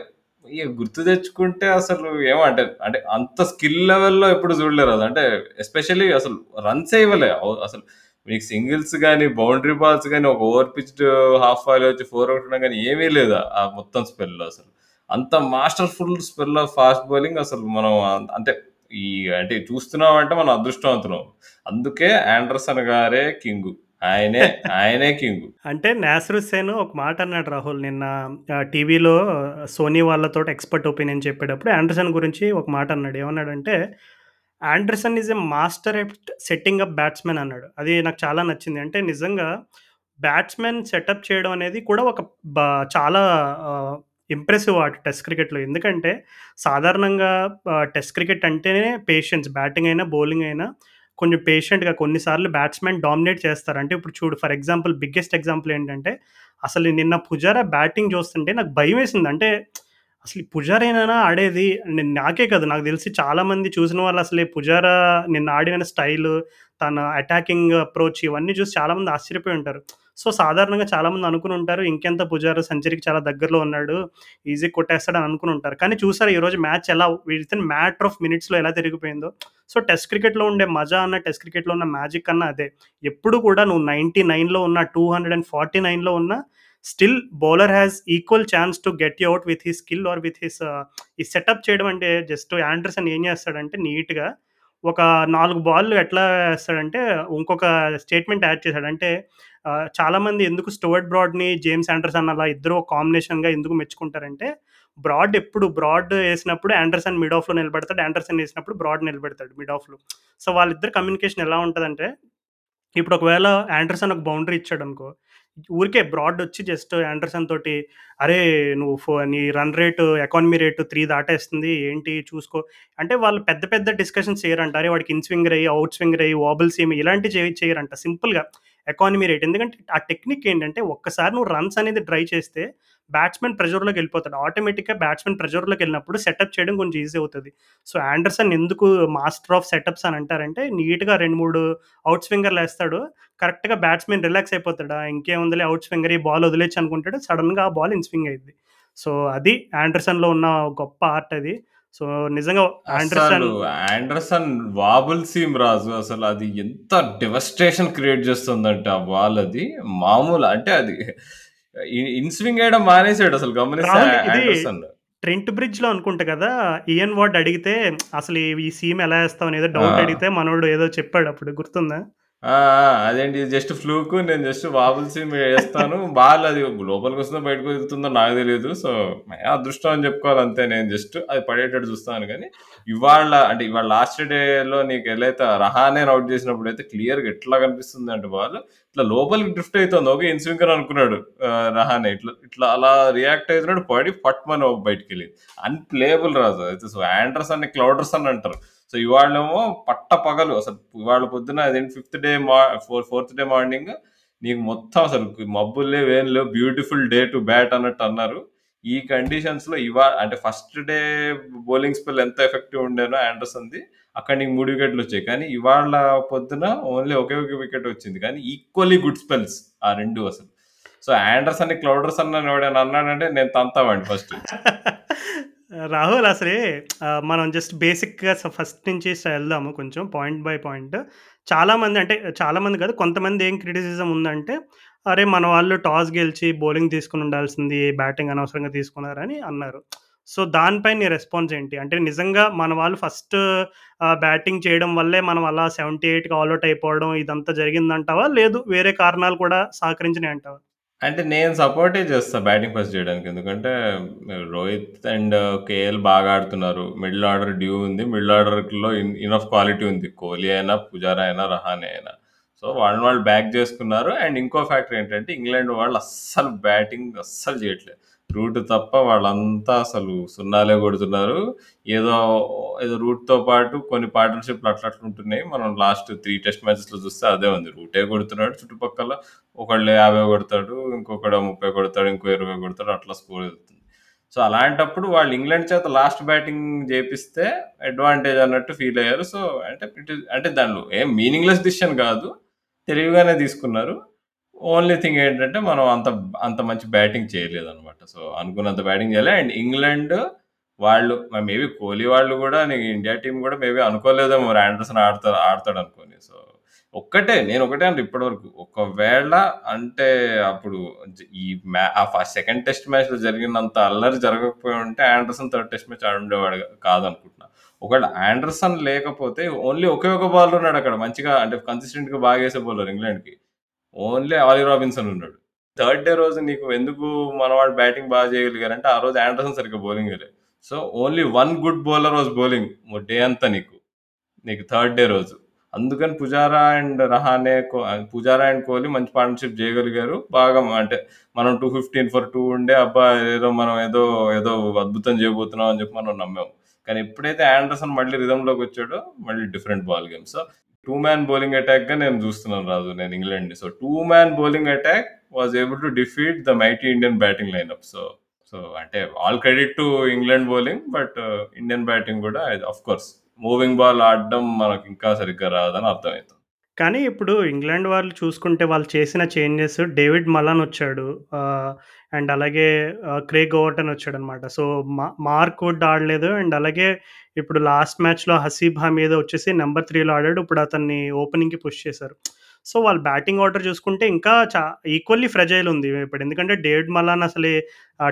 ఇక గుర్తు తెచ్చుకుంటే అసలు ఏమంటే అంటే అంత స్కిల్ లెవెల్లో ఎప్పుడు చూడలేరు అది. అంటే ఎస్పెషల్లీ అసలు రన్స్ ఇవ్వలే. అసలు మీకు సింగిల్స్ కానీ బౌండరీ బాల్స్ కానీ ఒక ఓవర్ పిచ్డ్ హాఫ్ ఫైల్ వచ్చి ఫోర్ కొట్టడం కానీ ఏమీ లేదు ఆ మొత్తం స్పెల్లో అసలు. అంత masterful spell of fast bowling అసలు మనం అంటే ఈ అంటే చూస్తున్నాం అంటే మనం అదృష్టవంతులం. అందుకే ఆండర్సన్ గారే కింగ్. ఆయనే ఆయనే కింగ్. అంటే నాసర్ ఒక మాట అన్నాడు రాహుల్ నిన్న టీవీలో సోనీ వాళ్ళతో ఎక్స్పర్ట్ ఒపీనియన్ చెప్పేటప్పుడు ఆండర్సన్ గురించి ఒక మాట అన్నాడు. ఏమన్నాడంటే Anderson is a master at setting up batsmen అన్నాడు. అది నాకు చాలా నచ్చింది. అంటే నిజంగా బ్యాట్స్మెన్ సెటప్ చేయడం అనేది కూడా ఒక చాలా ఇంప్రెసివ్ ఆట టెస్ట్ క్రికెట్లో. ఎందుకంటే సాధారణంగా టెస్ట్ క్రికెట్ అంటేనే పేషెన్స్ బ్యాటింగ్ అయినా బౌలింగ్ అయినా కొంచెం పేషెంట్గా కొన్నిసార్లు బ్యాట్స్మెన్ డామినేట్ చేస్తారంటే ఇప్పుడు చూడు ఫర్ ఎగ్జాంపుల్ బిగ్గెస్ట్ ఎగ్జాంపుల్ ఏంటంటే అసలు నిన్న పుజారా బ్యాటింగ్ చూస్తుంటే నాకు భయం వేసింది అంటే అసలు పుజారేనైనా పుజారేనా ఆడేది నేను నాకే కాదు. నాకు తెలిసి చాలా మంది చూసిన వాళ్ళు అసలు పుజారా నిన్న ఆడిన స్టైల్ తన అటాకింగ్ అప్రోచ్ ఇవన్నీ చూసి చాలా మంది ఆశ్చర్యపోయి ఉంటారు. సో సాధారణంగా చాలా మంది అనుకుని ఉంటారు ఇంకెంత పుజారా సెంచరీకి చాలా దగ్గరలో ఉన్నాడు ఈజీ కొట్టేస్తాడు అని అనుకుని ఉంటారు. కానీ చూసారు ఈరోజు మ్యాచ్ ఎలా విత్ ఇన్ మ్యాటర్ ఆఫ్ మినిట్స్లో ఎలా తిరిగిపోయిందో. సో టెస్ట్ క్రికెట్లో ఉండే మజా అన్న టెస్ట్ క్రికెట్లో ఉన్న మ్యాజిక్ అన్న అదే. ఎప్పుడు కూడా నువ్వు నైంటీ నైన్లో ఉన్న టూ హండ్రెడ్ అండ్ ఫార్టీ నైన్లో ఉన్న still bowler has equal chance to get out with his skill or with his ఈ సెటప్ చేయడం అంటే జస్ట్ యాండర్సన్ ఏం చేస్తాడంటే నీట్గా ఒక నాలుగు బాల్ ఎట్లా వేస్తాడంటే ఇంకొక స్టేట్మెంట్ యాడ్ చేశాడు. అంటే చాలామంది ఎందుకు స్టోవర్డ్ బ్రాడ్ని జేమ్స్ ఆండర్సన్ అలా ఇద్దరు కాంబినేషన్గా ఎందుకు మెచ్చుకుంటారంటే బ్రాడ్ ఎప్పుడు బ్రాడ్ వేసినప్పుడు ఆండర్సన్ మిడ్ ఆఫ్లో నిలబెడతాడు ఆండర్సన్ వేసినప్పుడు బ్రాడ్ నిలబెడతాడు మిడ్ ఆఫ్లో సో వాళ్ళిద్దరు కమ్యూనికేషన్ ఎలా ఉంటుందంటే ఇప్పుడు ఒకవేళ ఆండర్సన్ ఒక బౌండరీ ఇచ్చాడు అనుకో ఊరికే బ్రాడ్ వచ్చి జస్ట్ ఆండర్సన్ తోటి అరే నువ్వు ఫో- నీ run rate economy rate three దాటేస్తుంది ఏంటి చూసుకో అంటే వాళ్ళు పెద్ద పెద్ద డిస్కషన్స్ చేయరంట. అరే వాడికి ఇన్ స్వింగర్ అయ్యి అవుట్ స్వింగర్ అయ్యి వాబుల్స్ ఏమి ఇలాంటి చేయ చేయరంట. సింపుల్గా ఎకానమీ రేట్ ఎందుకంటే ఆ టెక్నిక్ ఏంటంటే ఒక్కసారి నువ్వు రన్స్ అనేది డ్రై చేస్తే బ్యాట్స్మెన్ ప్రెజర్లోకి వెళ్ళిపోతాడు. ఆటోమేటిక్గా బ్యాట్స్మెన్ ప్రెజర్లోకి వెళ్ళినప్పుడు సెటప్ చేయడం కొంచెం ఈజీ అవుతుంది. సో ఆండర్సన్ ఎందుకు మాస్టర్ ఆఫ్ సెటప్స్ అని అంటారంటే నీట్గా రెండు మూడు అవుట్ స్వింగర్లు వేస్తాడు. కరెక్ట్గా బ్యాట్స్మెన్ రిలాక్స్ అయిపోతాడు? "ఆ, ఇంకేముందిలే అవుట్ స్వింగర్ ఈ బాల్ వదిలేచ్చు అనుకుంటాడు. సడన్గా ఆ బాల్ ఇన్ స్వింగ్ అయింది సో అది ఆండర్సన్లో ఉన్న గొప్ప ఆర్ట్ అది. సో నిజంగా ఆండర్సన్ అసలు ఆండర్సన్ వాబుల్ సీమ్ రాజు అసలు అది ఎంత డెవస్టేషన్ క్రియేట్ చేస్తుందంటే బాల్ అది మామూలు అంటే అది ఇన్ స్వింగ్ వేయడం మానేసాడు అసలు గమనిస్తే రాహుల్, ఇది- ఆండర్సన్. ట్రెంట్ బ్రిడ్జ్లో అనుకుంటా కదా ఇయన్ వార్డ్ అడిగితే అసలు ఈ- సీమ్ ఎలా వేస్తావు అని ఏదో డౌట్. అడిగితే మనోడు ఏదో చెప్పాడు అప్పుడు గుర్తుందా? అదేంటి జస్ట్ ఫ్లూకు నేను జస్ట్ వాబుల్స్ వేస్తాను. బాల్ అది లోపలికి వస్తుందో బయటకు వెళ్తుందో నాకు తెలియదు. సో అదృష్టం అని చెప్పుకోవాలి అంతే. నేను జస్ట్ అది పడేటట్టు చూస్తాను కానీ ఇవాళ అంటే ఇవాళ లాస్ట్ డేలో నీకు ఎలా అయితే రహానే అవుట్ చేసినప్పుడు అయితే క్లియర్గా ఎట్లా కనిపిస్తుంది అంటే బాల్ ఇట్లా లోపలికి డ్రిఫ్ట్ అవుతుంది ఓకే ఇన్స్వింకర్ అనుకున్నాడు రహానే. ఇట్లా ఇట్లా అలా రియాక్ట్ అవుతున్నాడు. పడి పట్ మన బయటికి వెళ్ళింది. అన్ప్లేయబుల్ రాజు. అయితే సో ఆండర్సన్ క్లౌడర్సన్ అంటారు. సో ఇవాళేమో పట్ట పగలు అసలు ఇవాళ పొద్దున అదేంటి ఫిఫ్త్ డే మా ఫోర్ ఫోర్త్ డే మార్నింగ్ నీకు మొత్తం అసలు మబ్బులే లేవు బ్యూటిఫుల్ డే టు బ్యాట్ అన్నట్టు అన్నారు ఈ కండిషన్స్‌లో ఇవా అంటే ఫస్ట్ డే బౌలింగ్ స్పెల్ ఎంత ఎఫెక్టివ్ ఉండేనో ఆండర్సన్‌ది అక్కడ నీకు మూడు వికెట్లు వచ్చాయి. కానీ ఇవాళ పొద్దున ఓన్లీ ఒకే ఒక వికెట్ వచ్చింది. కానీ ఈక్వల్లీ గుడ్ స్పెల్స్ ఆ రెండు అసలు. సో ఆండర్సన్‌ని క్లౌడర్సన్ అని ఎవడైనా అన్నాడంటే నేను తంతా ఫస్ట్. రాహుల్ అసలే మనం జస్ట్ బేసిక్‌గా స ఫస్ట్ నుంచి వెళ్దాము కొంచెం పాయింట్ బై పాయింట్. చాలామంది అంటే చాలామంది కాదు కొంతమంది ఏం క్రిటిసిజం ఉందంటే, అరే! మన వాళ్ళు టాస్ గెలిచి బౌలింగ్ తీసుకొని ఉండాల్సింది బ్యాటింగ్ అనవసరంగా తీసుకున్నారని అన్నారు. సో దానిపై నీ రెస్పాన్స్ ఏంటి? అంటే నిజంగా మన వాళ్ళు ఫస్ట్ బ్యాటింగ్ చేయడం వల్లే మనం అలా 78కి ఆల్ ఆల్అౌట్ అయిపోవడం ఇదంతా జరిగిందంటావా? లేదు వేరే కారణాలు కూడా సహకరించినాయంటావా? అంటే నేను సపోర్టే చేస్తా బ్యాటింగ్ ఫస్ట్ చేయడానికి. ఎందుకంటే రోహిత్ అండ్ కేఎల్ బాగా ఆడుతున్నారు. మిడిల్ ఆర్డర్ డ్యూ ఉంది. మిడిల్ ఆర్డర్‌లో ఇన్ ఇనఫ్ క్వాలిటీ ఉంది. కోహ్లీ అయినా, పుజారా అయినా, రహానే అయినా. సో వాళ్ళని వాళ్ళు బ్యాక్ చేసుకున్నారు. అండ్ ఇంకో ఫ్యాక్టర్ ఏంటంటే ఇంగ్లాండ్ వాళ్ళు అస్సలు బ్యాటింగ్ అస్సలు చేయట్లేదు. రూట్ తప్ప వాళ్ళంతా అసలు సున్నాలే కొడుతున్నారు. ఏదో ఏదో రూట్‌తో పాటు కొన్ని పార్ట్నర్‌షిప్‌లు అట్లా అట్లా ఉంటున్నాయి. మనం లాస్ట్ 3 టెస్ట్ మ్యాచెస్‌లో చూస్తే అదే ఉంది. రూటే కొడుతున్నాడు చుట్టుపక్కల ఒకళ్ళు 50 కొడతాడు. ఇంకొకడు 30 కొడతాడు. ఇంకో 20 కొడతాడు. అట్లా స్కోర్ వెళ్తుంది. సో అలాంటప్పుడు వాళ్ళు ఇంగ్లాండ్ చేత లాస్ట్ బ్యాటింగ్ చేపిస్తే అడ్వాంటేజ్ అన్నట్టు ఫీల్ అయ్యారు. సో అంటే ఇట్ ఈస్ అంటే దానిలో ఏం మీనింగ్‌లెస్ డిసిషన్ కాదు. తెలివిగానే తీసుకున్నారు. ఓన్లీ థింగ్ ఏంటంటే మనం అంత అంత మంచి బ్యాటింగ్ చేయలేదన్నమాట. సో అనుకున్నంత బ్యాటింగ్ చేయలే. అండ్ ఇంగ్లాండ్ వాళ్ళు మేబీ కోహ్లీ వాళ్ళు కూడా ఇండియా టీం కూడా మేబీ అనుకోలేదేమో మరి ఆండర్సన్ ఆడతా అనుకోని సో ఒక్కటే నేను ఒకటే అంటే ఇప్పటివరకు ఒకవేళ అంటే అప్పుడు ఈ మ్యా ఆ ఫస్ట్ సెకండ్ టెస్ట్ మ్యాచ్‌లో జరిగినంత అల్లరి జరగకపోయి ఉంటే ఆండర్సన్ థర్డ్ టెస్ట్ మ్యాచ్ ఆడుండేవాడు కాదనుకుంటున్నా. ఒకవేళ ఆండర్సన్ లేకపోతే ఓన్లీ ఒకే ఒక బౌలర్ ఉన్నాడు అక్కడ మంచిగా అంటే కన్సిస్టెంట్‌గా బాగా వేసే బౌలర్ ఇంగ్లాండ్‌కి. ఓన్లీ ఆలీ రాబిన్సన్ ఉన్నాడు. థర్డ్ డే రోజు నీకు ఎందుకు మనవాళ్ళు బ్యాటింగ్ బాగా చేయగలిగారంటే ఆ రోజు ఆండర్సన్ సరిగ్గా బౌలింగ్ వేయలే. So only one good bowler was bowling day అంతా నీకు. నీకు థర్డ్ డే రోజు. అందుకని పుజారా అండ్ రహానే పుజారా అండ్ కోహ్లీ మంచి పార్ట్నర్‌షిప్ చేయగలిగారు. బాగా అంటే మనం 215 ఫర్ టూ ఉండే అబ్బా! ఏదో మనం ఏదో ఏదో అద్భుతం చేయబోతున్నాం అని చెప్పి మనం నమ్మాము కానీ ఎప్పుడైతే ఆండర్సన్ మళ్ళీ రిథమ్‌లోకి వచ్చాడో మళ్ళీ different ball game. So two man bowling అటాక్‌గా నేను చూస్తున్నాను రాజు నేను England so two man bowling attack was able to defeat the mighty Indian batting lineup so so అంటే all credit to England bowling. But Indian batting కూడా of course moving ball ఆడడం మనకు ఇంకా సరిగ్గా రాదని అర్థమవుతుంది కానీ ఇప్పుడు ఇంగ్లాండ్ వాళ్ళు చూసుకుంటే వాళ్ళు చేసిన చేంజెస్ డేవిడ్ మలాన్ వచ్చాడు. Uh, అండ్ అలాగే క్రే క్రేగ్ ఓవర్టన్ వచ్చాడనమాట. సో మా మార్క్ వుడ్ ఆడలేదు. అండ్ అలాగే ఇప్పుడు లాస్ట్ మ్యాచ్‌లో హసీబ్ మీద వచ్చేసి నెంబర్ త్రీలో ఆడాడు. ఇప్పుడు అతన్ని ఓపెనింగ్‌కి పుష్ చేశారు. సో వాళ్ళ బ్యాటింగ్ ఆర్డర్ చూసుకుంటే ఇంకా చా ఈక్వల్లీ ఫ్రెజైల్ ఉంది ఇప్పుడు. ఎందుకంటే డేవిడ్ మలాన్ అసలే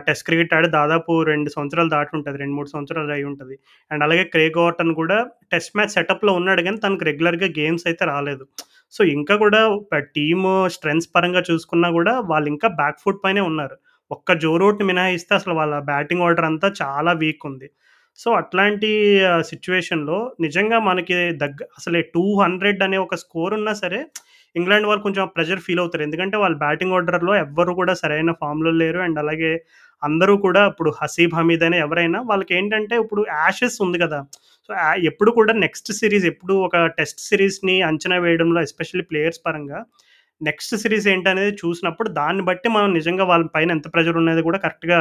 టెస్ట్ క్రికెట్ ఆడి దాదాపు రెండు సంవత్సరాలు దాటి ఉంటుంది రెండు మూడు సంవత్సరాలు అయి ఉంటుంది అండ్ అలాగే క్రేగ్ ఓవర్టన్ కూడా టెస్ట్ మ్యాచ్ సెటప్‌లో ఉన్నాడు కానీ తనకు రెగ్యులర్‌గా గేమ్స్ అయితే రాలేదు. సో ఇంకా కూడా టీము స్ట్రెంగ్త్స్ పరంగా చూసుకున్నా కూడా వాళ్ళు ఇంకా బ్యాక్ ఫుట్ పైనే ఉన్నారు. ఒక్క జో రూట్‌ని మినహాయిస్తే అసలు వాళ్ళ బ్యాటింగ్ ఆర్డర్ అంతా చాలా వీక్ ఉంది. సో అట్లాంటి సిచ్యువేషన్లో నిజంగా మనకి దగ్గ అసలే 200 అనే ఒక స్కోర్ ఉన్నా సరే ఇంగ్లాండ్ వాళ్ళు కొంచెం ప్రెజర్ ఫీల్ అవుతారు. ఎందుకంటే వాళ్ళ బ్యాటింగ్ ఆర్డర్‌లో ఎవ్వరు కూడా సరైన ఫామ్‌లో లేరు. అండ్ అలాగే అందరూ కూడా ఇప్పుడు హసీబ్ హమీద్ అయినా ఎవరైనా వాళ్ళకి ఏంటంటే ఇప్పుడు యాషెస్ ఉంది కదా! సో ఎప్పుడు కూడా నెక్స్ట్ సిరీస్ ఎప్పుడు ఒక టెస్ట్ సిరీస్ని అంచనా వేయడంలో ఎస్పెషల్లీ ప్లేయర్స్ పరంగా నెక్స్ట్ సిరీస్ ఏంటనేది చూసినప్పుడు దాన్ని బట్టి మనం నిజంగా వాళ్ళ పైన ఎంత ప్రెజర్ ఉన్నది కూడా కరెక్ట్‌గా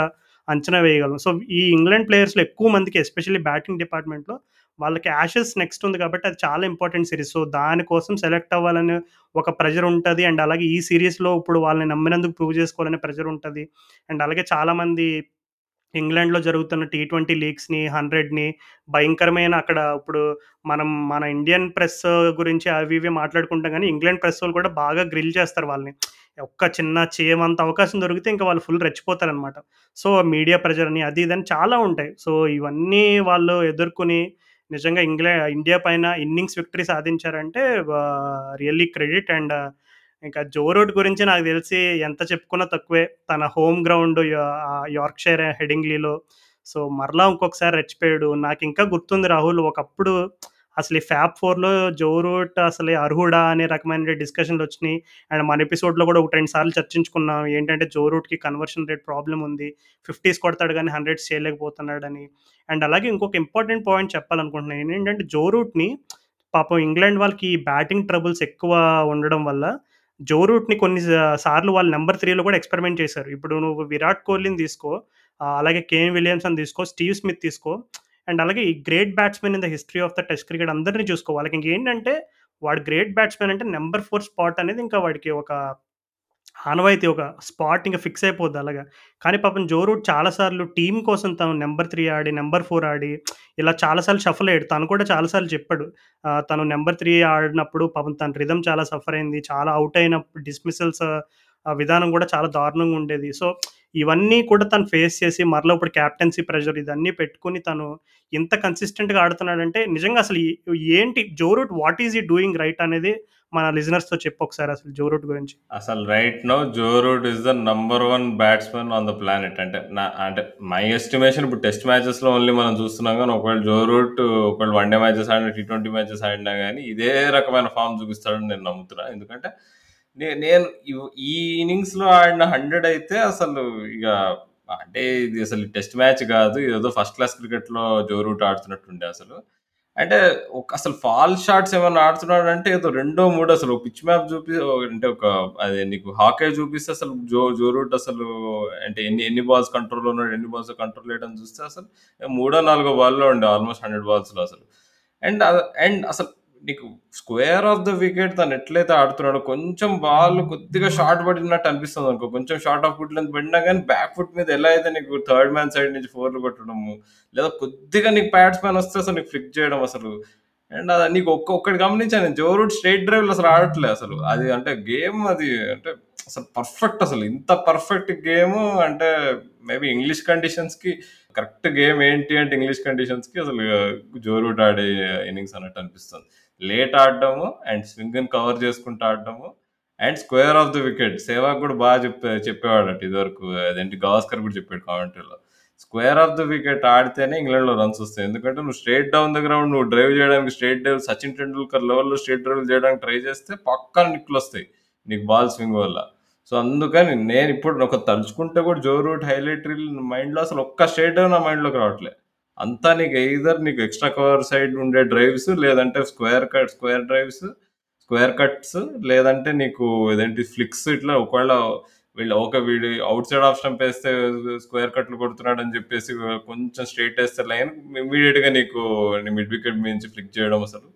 అంచనా వేయగలం. సో ఈ ఇంగ్లాండ్ ప్లేయర్స్‌లో ఎక్కువ మందికి ఎస్పెషల్లీ బ్యాటింగ్ డిపార్ట్‌మెంట్‌లో వాళ్ళకి యాషెస్ నెక్స్ట్ ఉంది కాబట్టి అది చాలా ఇంపార్టెంట్ సిరీస్ సో దానికోసం సెలెక్ట్ అవ్వాలని ఒక ప్రెజర్ ఉంటుంది అండ్ అలాగే ఈ సీరీస్‌లో ఇప్పుడు వాళ్ళని నమ్మినందుకు ప్రూవ్ చేసుకోవాలనే ప్రెజర్ ఉంటుంది అండ్ అలాగే చాలామంది ఇంగ్లాండ్‌లో జరుగుతున్న టీ20 లీగ్స్‌ని, 100ని భయంకరమైన అక్కడ ఇప్పుడు మనం మన ఇండియన్ ప్రెస్ గురించి అవి ఇవి మాట్లాడుకుంటాం కానీ ఇంగ్లాండ్ ప్రెస్ వాళ్ళు కూడా బాగా గ్రిల్ చేస్తారు వాళ్ళని. ఒక్క చిన్న చేయమంత అవకాశం దొరికితే ఇంకా వాళ్ళు ఫుల్ రెచ్చిపోతారనమాట. సో మీడియా ప్రెజర్ అని అది ఇదని చాలా ఉంటాయి. సో ఇవన్నీ వాళ్ళు ఎదుర్కొని నిజంగా ఇంగ్లా ఇండియా పైన ఇన్నింగ్స్ విక్టరీ సాధించారంటే రియల్లీ క్రెడిట్ అండ్ ఇంకా జో రూట్ గురించి నాకు తెలిసి ఎంత చెప్పుకున్నా తక్కువే. తన హోమ్ గ్రౌండ్ యార్క్షైర్ హెడింగ్లీలో సో మరలా ఇంకొకసారి రెచ్చిపోయాడు. ఇంకా గుర్తుంది రాహుల్ ఒకప్పుడు అసలు ఈ ఫ్యాబ్ ఫోర్లో జో రూట్ అసలు అర్హుడా అనే రకమైన డిస్కషన్లు వచ్చినాయి అండ్ మన ఎపిసోడ్‌లో కూడా ఒక రెండు సార్లు చర్చించుకున్నాం. ఏంటంటే జో రూట్‌కి కన్వర్షన్ రేట్ ప్రాబ్లం ఉంది. 50స్ కొడతాడు కానీ హండ్రెడ్స్ చేయలేకపోతున్నాడని. అండ్ అలాగే ఇంకొక ఇంపార్టెంట్ పాయింట్ చెప్పాలనుకుంటున్నాను. ఏంటంటే జో రూట్‌ని పాపం ఇంగ్లాండ్ వాళ్ళకి బ్యాటింగ్ ట్రబుల్స్ ఎక్కువ ఉండడం వల్ల జో రూట్‌ని కొన్ని సా సార్లు వాళ్ళు నంబర్ 3లో కూడా ఎక్స్‌పెరిమెంట్ చేశారు. ఇప్పుడు నువ్వు విరాట్ కోహ్లీని తీసుకో. ఆహ్, అలాగే కేన్ విలియమ్సన్ తీసుకో, స్టీవ్ స్మిత్ తీసుకో అండ్ అలాగే ఈ great batsmen in the history of the test cricket అందరిని చూసుకో. వాళ్ళకి ఇంకేంటంటే వాడు గ్రేట్ బ్యాట్స్‌మెన్ అంటే నంబర్ 4 స్పాట్ అనేది ఇంకా వాడికి ఒక ఆనవాయితీ ఒక స్పాట్ ఇంకా ఫిక్స్ అయిపోద్ది అలాగా. కానీ పాపం జో రూట్ చాలా సార్లు కోసం తను నెంబర్ త్రీ ఆడి, నెంబర్ ఫోర్ ఆడి ఇలా చాలాసార్లు షఫల్ అయ్యాడు. తను కూడా చాలాసార్లు చెప్పాడు. తను నెంబర్ త్రీ ఆడినప్పుడు పాపం తన రిథమ్ చాలా సఫర్ అయింది. చాలా అవుట్ అయినప్పుడు డిస్మిసల్స్ విధానం కూడా చాలా దారుణంగా ఉండేది. సో, ఇవన్నీ కూడా తను ఫేస్ చేసి మరలో ఇప్పుడు కెప్టెన్సీ ప్రెషర్ ఇదన్నీ పెట్టుకుని తను ఇంత కన్సిస్టెంట్‌గా ఆడుతున్నాడంటే నిజంగా అసలు ఏంటి Joe Root what is he doing right అనేది మన లిజనర్స్‌తో చెప్పు ఒకసారి అసలు జో రూట్ గురించి. అసలు right now Joe Root is the number one batsmen on the planet. అంటే నా అంటే మై ఎస్టిమేషన్ ఇప్పుడు టెస్ట్ మ్యాచెస్‌లో ఓన్లీ మనం చూస్తున్నాం కానీ ఒకవేళ జో రూట్ ఒకవేళ వన్ డే మ్యాచెస్ ఆడినా, టీ20 మ్యాచెస్ ఆడినా కానీ ఇదే రకమైన ఫామ్ చూపిస్తాడని నేను నమ్ముతున్నా. ఎందుకంటే నేను ఈ ఈ ఇన్నింగ్స్‌లో ఆడిన 100 అయితే అసలు ఇక అంటే ఇది అసలు టెస్ట్ మ్యాచ్ కాదు ఏదో ఫస్ట్ క్లాస్ క్రికెట్‌లో జో రూట్ ఆడుతున్నట్టుండే అసలు. అంటే ఒక అసలు ఫాల్ షాట్స్ ఆడుతున్నాడు ఆడుతున్నాడంటే ఏదో రెండో, మూడో అసలు పిచ్ మ్యాప్ చూపి అంటే ఒక అది నీకు హాకే చూపిస్తే అసలు జో జో రూట్ అసలు అంటే ఎన్ని ఎన్ని బాల్స్ కంట్రోల్‌లో ఉన్నాడు, ఎన్ని బాల్స్ కంట్రోల్ చేయడం చూస్తే అసలు మూడో, నాలుగో బాల్‌లో ఉండే ఆల్మోస్ట్ 100 బాల్స్‌లో అసలు. అండ్ అండ్ అసలు నీకు స్క్వేర్ ఆఫ్ ద వికెట్ తను ఎట్లయితే ఆడుతున్నాడో కొంచెం బాల్ కొద్దిగా షార్ట్ పడినట్టు అనిపిస్తుంది అనుకో కొంచెం షార్ట్ ఆఫ్ ఫుట్ లెంత్ పడినా కానీ బ్యాక్ ఫుట్ మీద ఎలా అయితే నీకు థర్డ్ మ్యాన్ సైడ్ నుంచి ఫోర్‌లు కొట్టడము, లేదా కొద్దిగా నీకు బ్యాట్స్‌మ్యాన్ వస్తే అసలు నీకు ఫ్లిక్ చేయడం అసలు. అండ్ అది నీకు ఒక్క ఒక్కటి గమనించాను నేను జో రూట్ స్ట్రెయిట్ డ్రైవ్‌లు అసలు ఆడట్లే అసలు. అది అంటే గేమ్ అది అంటే అసలు పర్ఫెక్ట్ అసలు. ఇంత పర్ఫెక్ట్ గేమ్ అంటే మేబీ ఇంగ్లీష్ కండిషన్స్‌కి కరెక్ట్ గేమ్ ఏంటి అంటే ఇంగ్లీష్ కండిషన్స్‌కి అసలు జో రూట్ ఆడే ఇన్నింగ్స్ అన్నట్టు అనిపిస్తుంది. లేట్ ఆడడము అండ్ స్వింగ్‌ని కవర్ చేసుకుంటూ ఆడడము and square of the wicket. Sehwag కూడా బాగా చెప్పే చెప్పేవాడట ఇదివరకు అదేంటి గవాస్కర్ కూడా చెప్పాడు కామెంటరీలో. స్క్వేర్ ఆఫ్ ద వికెట్ ఆడితేనే ఇంగ్లాండ్‌లో రన్స్ వస్తాయి. ఎందుకంటే నువ్వు స్ట్రేట్ డౌన్ ద గ్రౌండ్ నువ్వు డ్రైవ్ చేయడానికి స్ట్రేట్ డ్రైవ్ సచిన్ టెండూల్కర్ లెవెల్‌లో స్ట్రేట్ డ్రైవ్ చేయడానికి ట్రై చేస్తే పక్కా నిక్కులొస్తాయి. నీకు బాల్ స్వింగ్ వల్ల. సో, అందుకని నేను ఇప్పుడు ఒక తలుచుకుంటే కూడా జో రూట్ హైలైట్ రీల్ మైండ్‌లో అసలు ఒక్క స్ట్రేట్ డౌన్ నా మైండ్‌లోకి రావట్లేదు అంతా నీకు ఎయిదర్ నీకు ఎక్స్‌ట్రా కవర్ సైడ్ ఉండే డ్రైవ్స్ లేదంటే square cut square drives, square cuts లేదంటే నీకు ఏదంటే ఫ్లిక్స్ ఇట్లా ఒకవేళ వీళ్ళు ఒక వీడి అవుట్ సైడ్ ఆఫ్ స్టంప్ వేస్తే స్క్వేర్ కట్లు కొడుతున్నాడని చెప్పేసి కొంచెం స్ట్రెయిట్ వేస్తే లైన్ ఇమ్మీడియేట్‌గా నీకు మిడ్ వికెట్ మించి నుంచి ఫ్లిక్ చేయడం అసలు.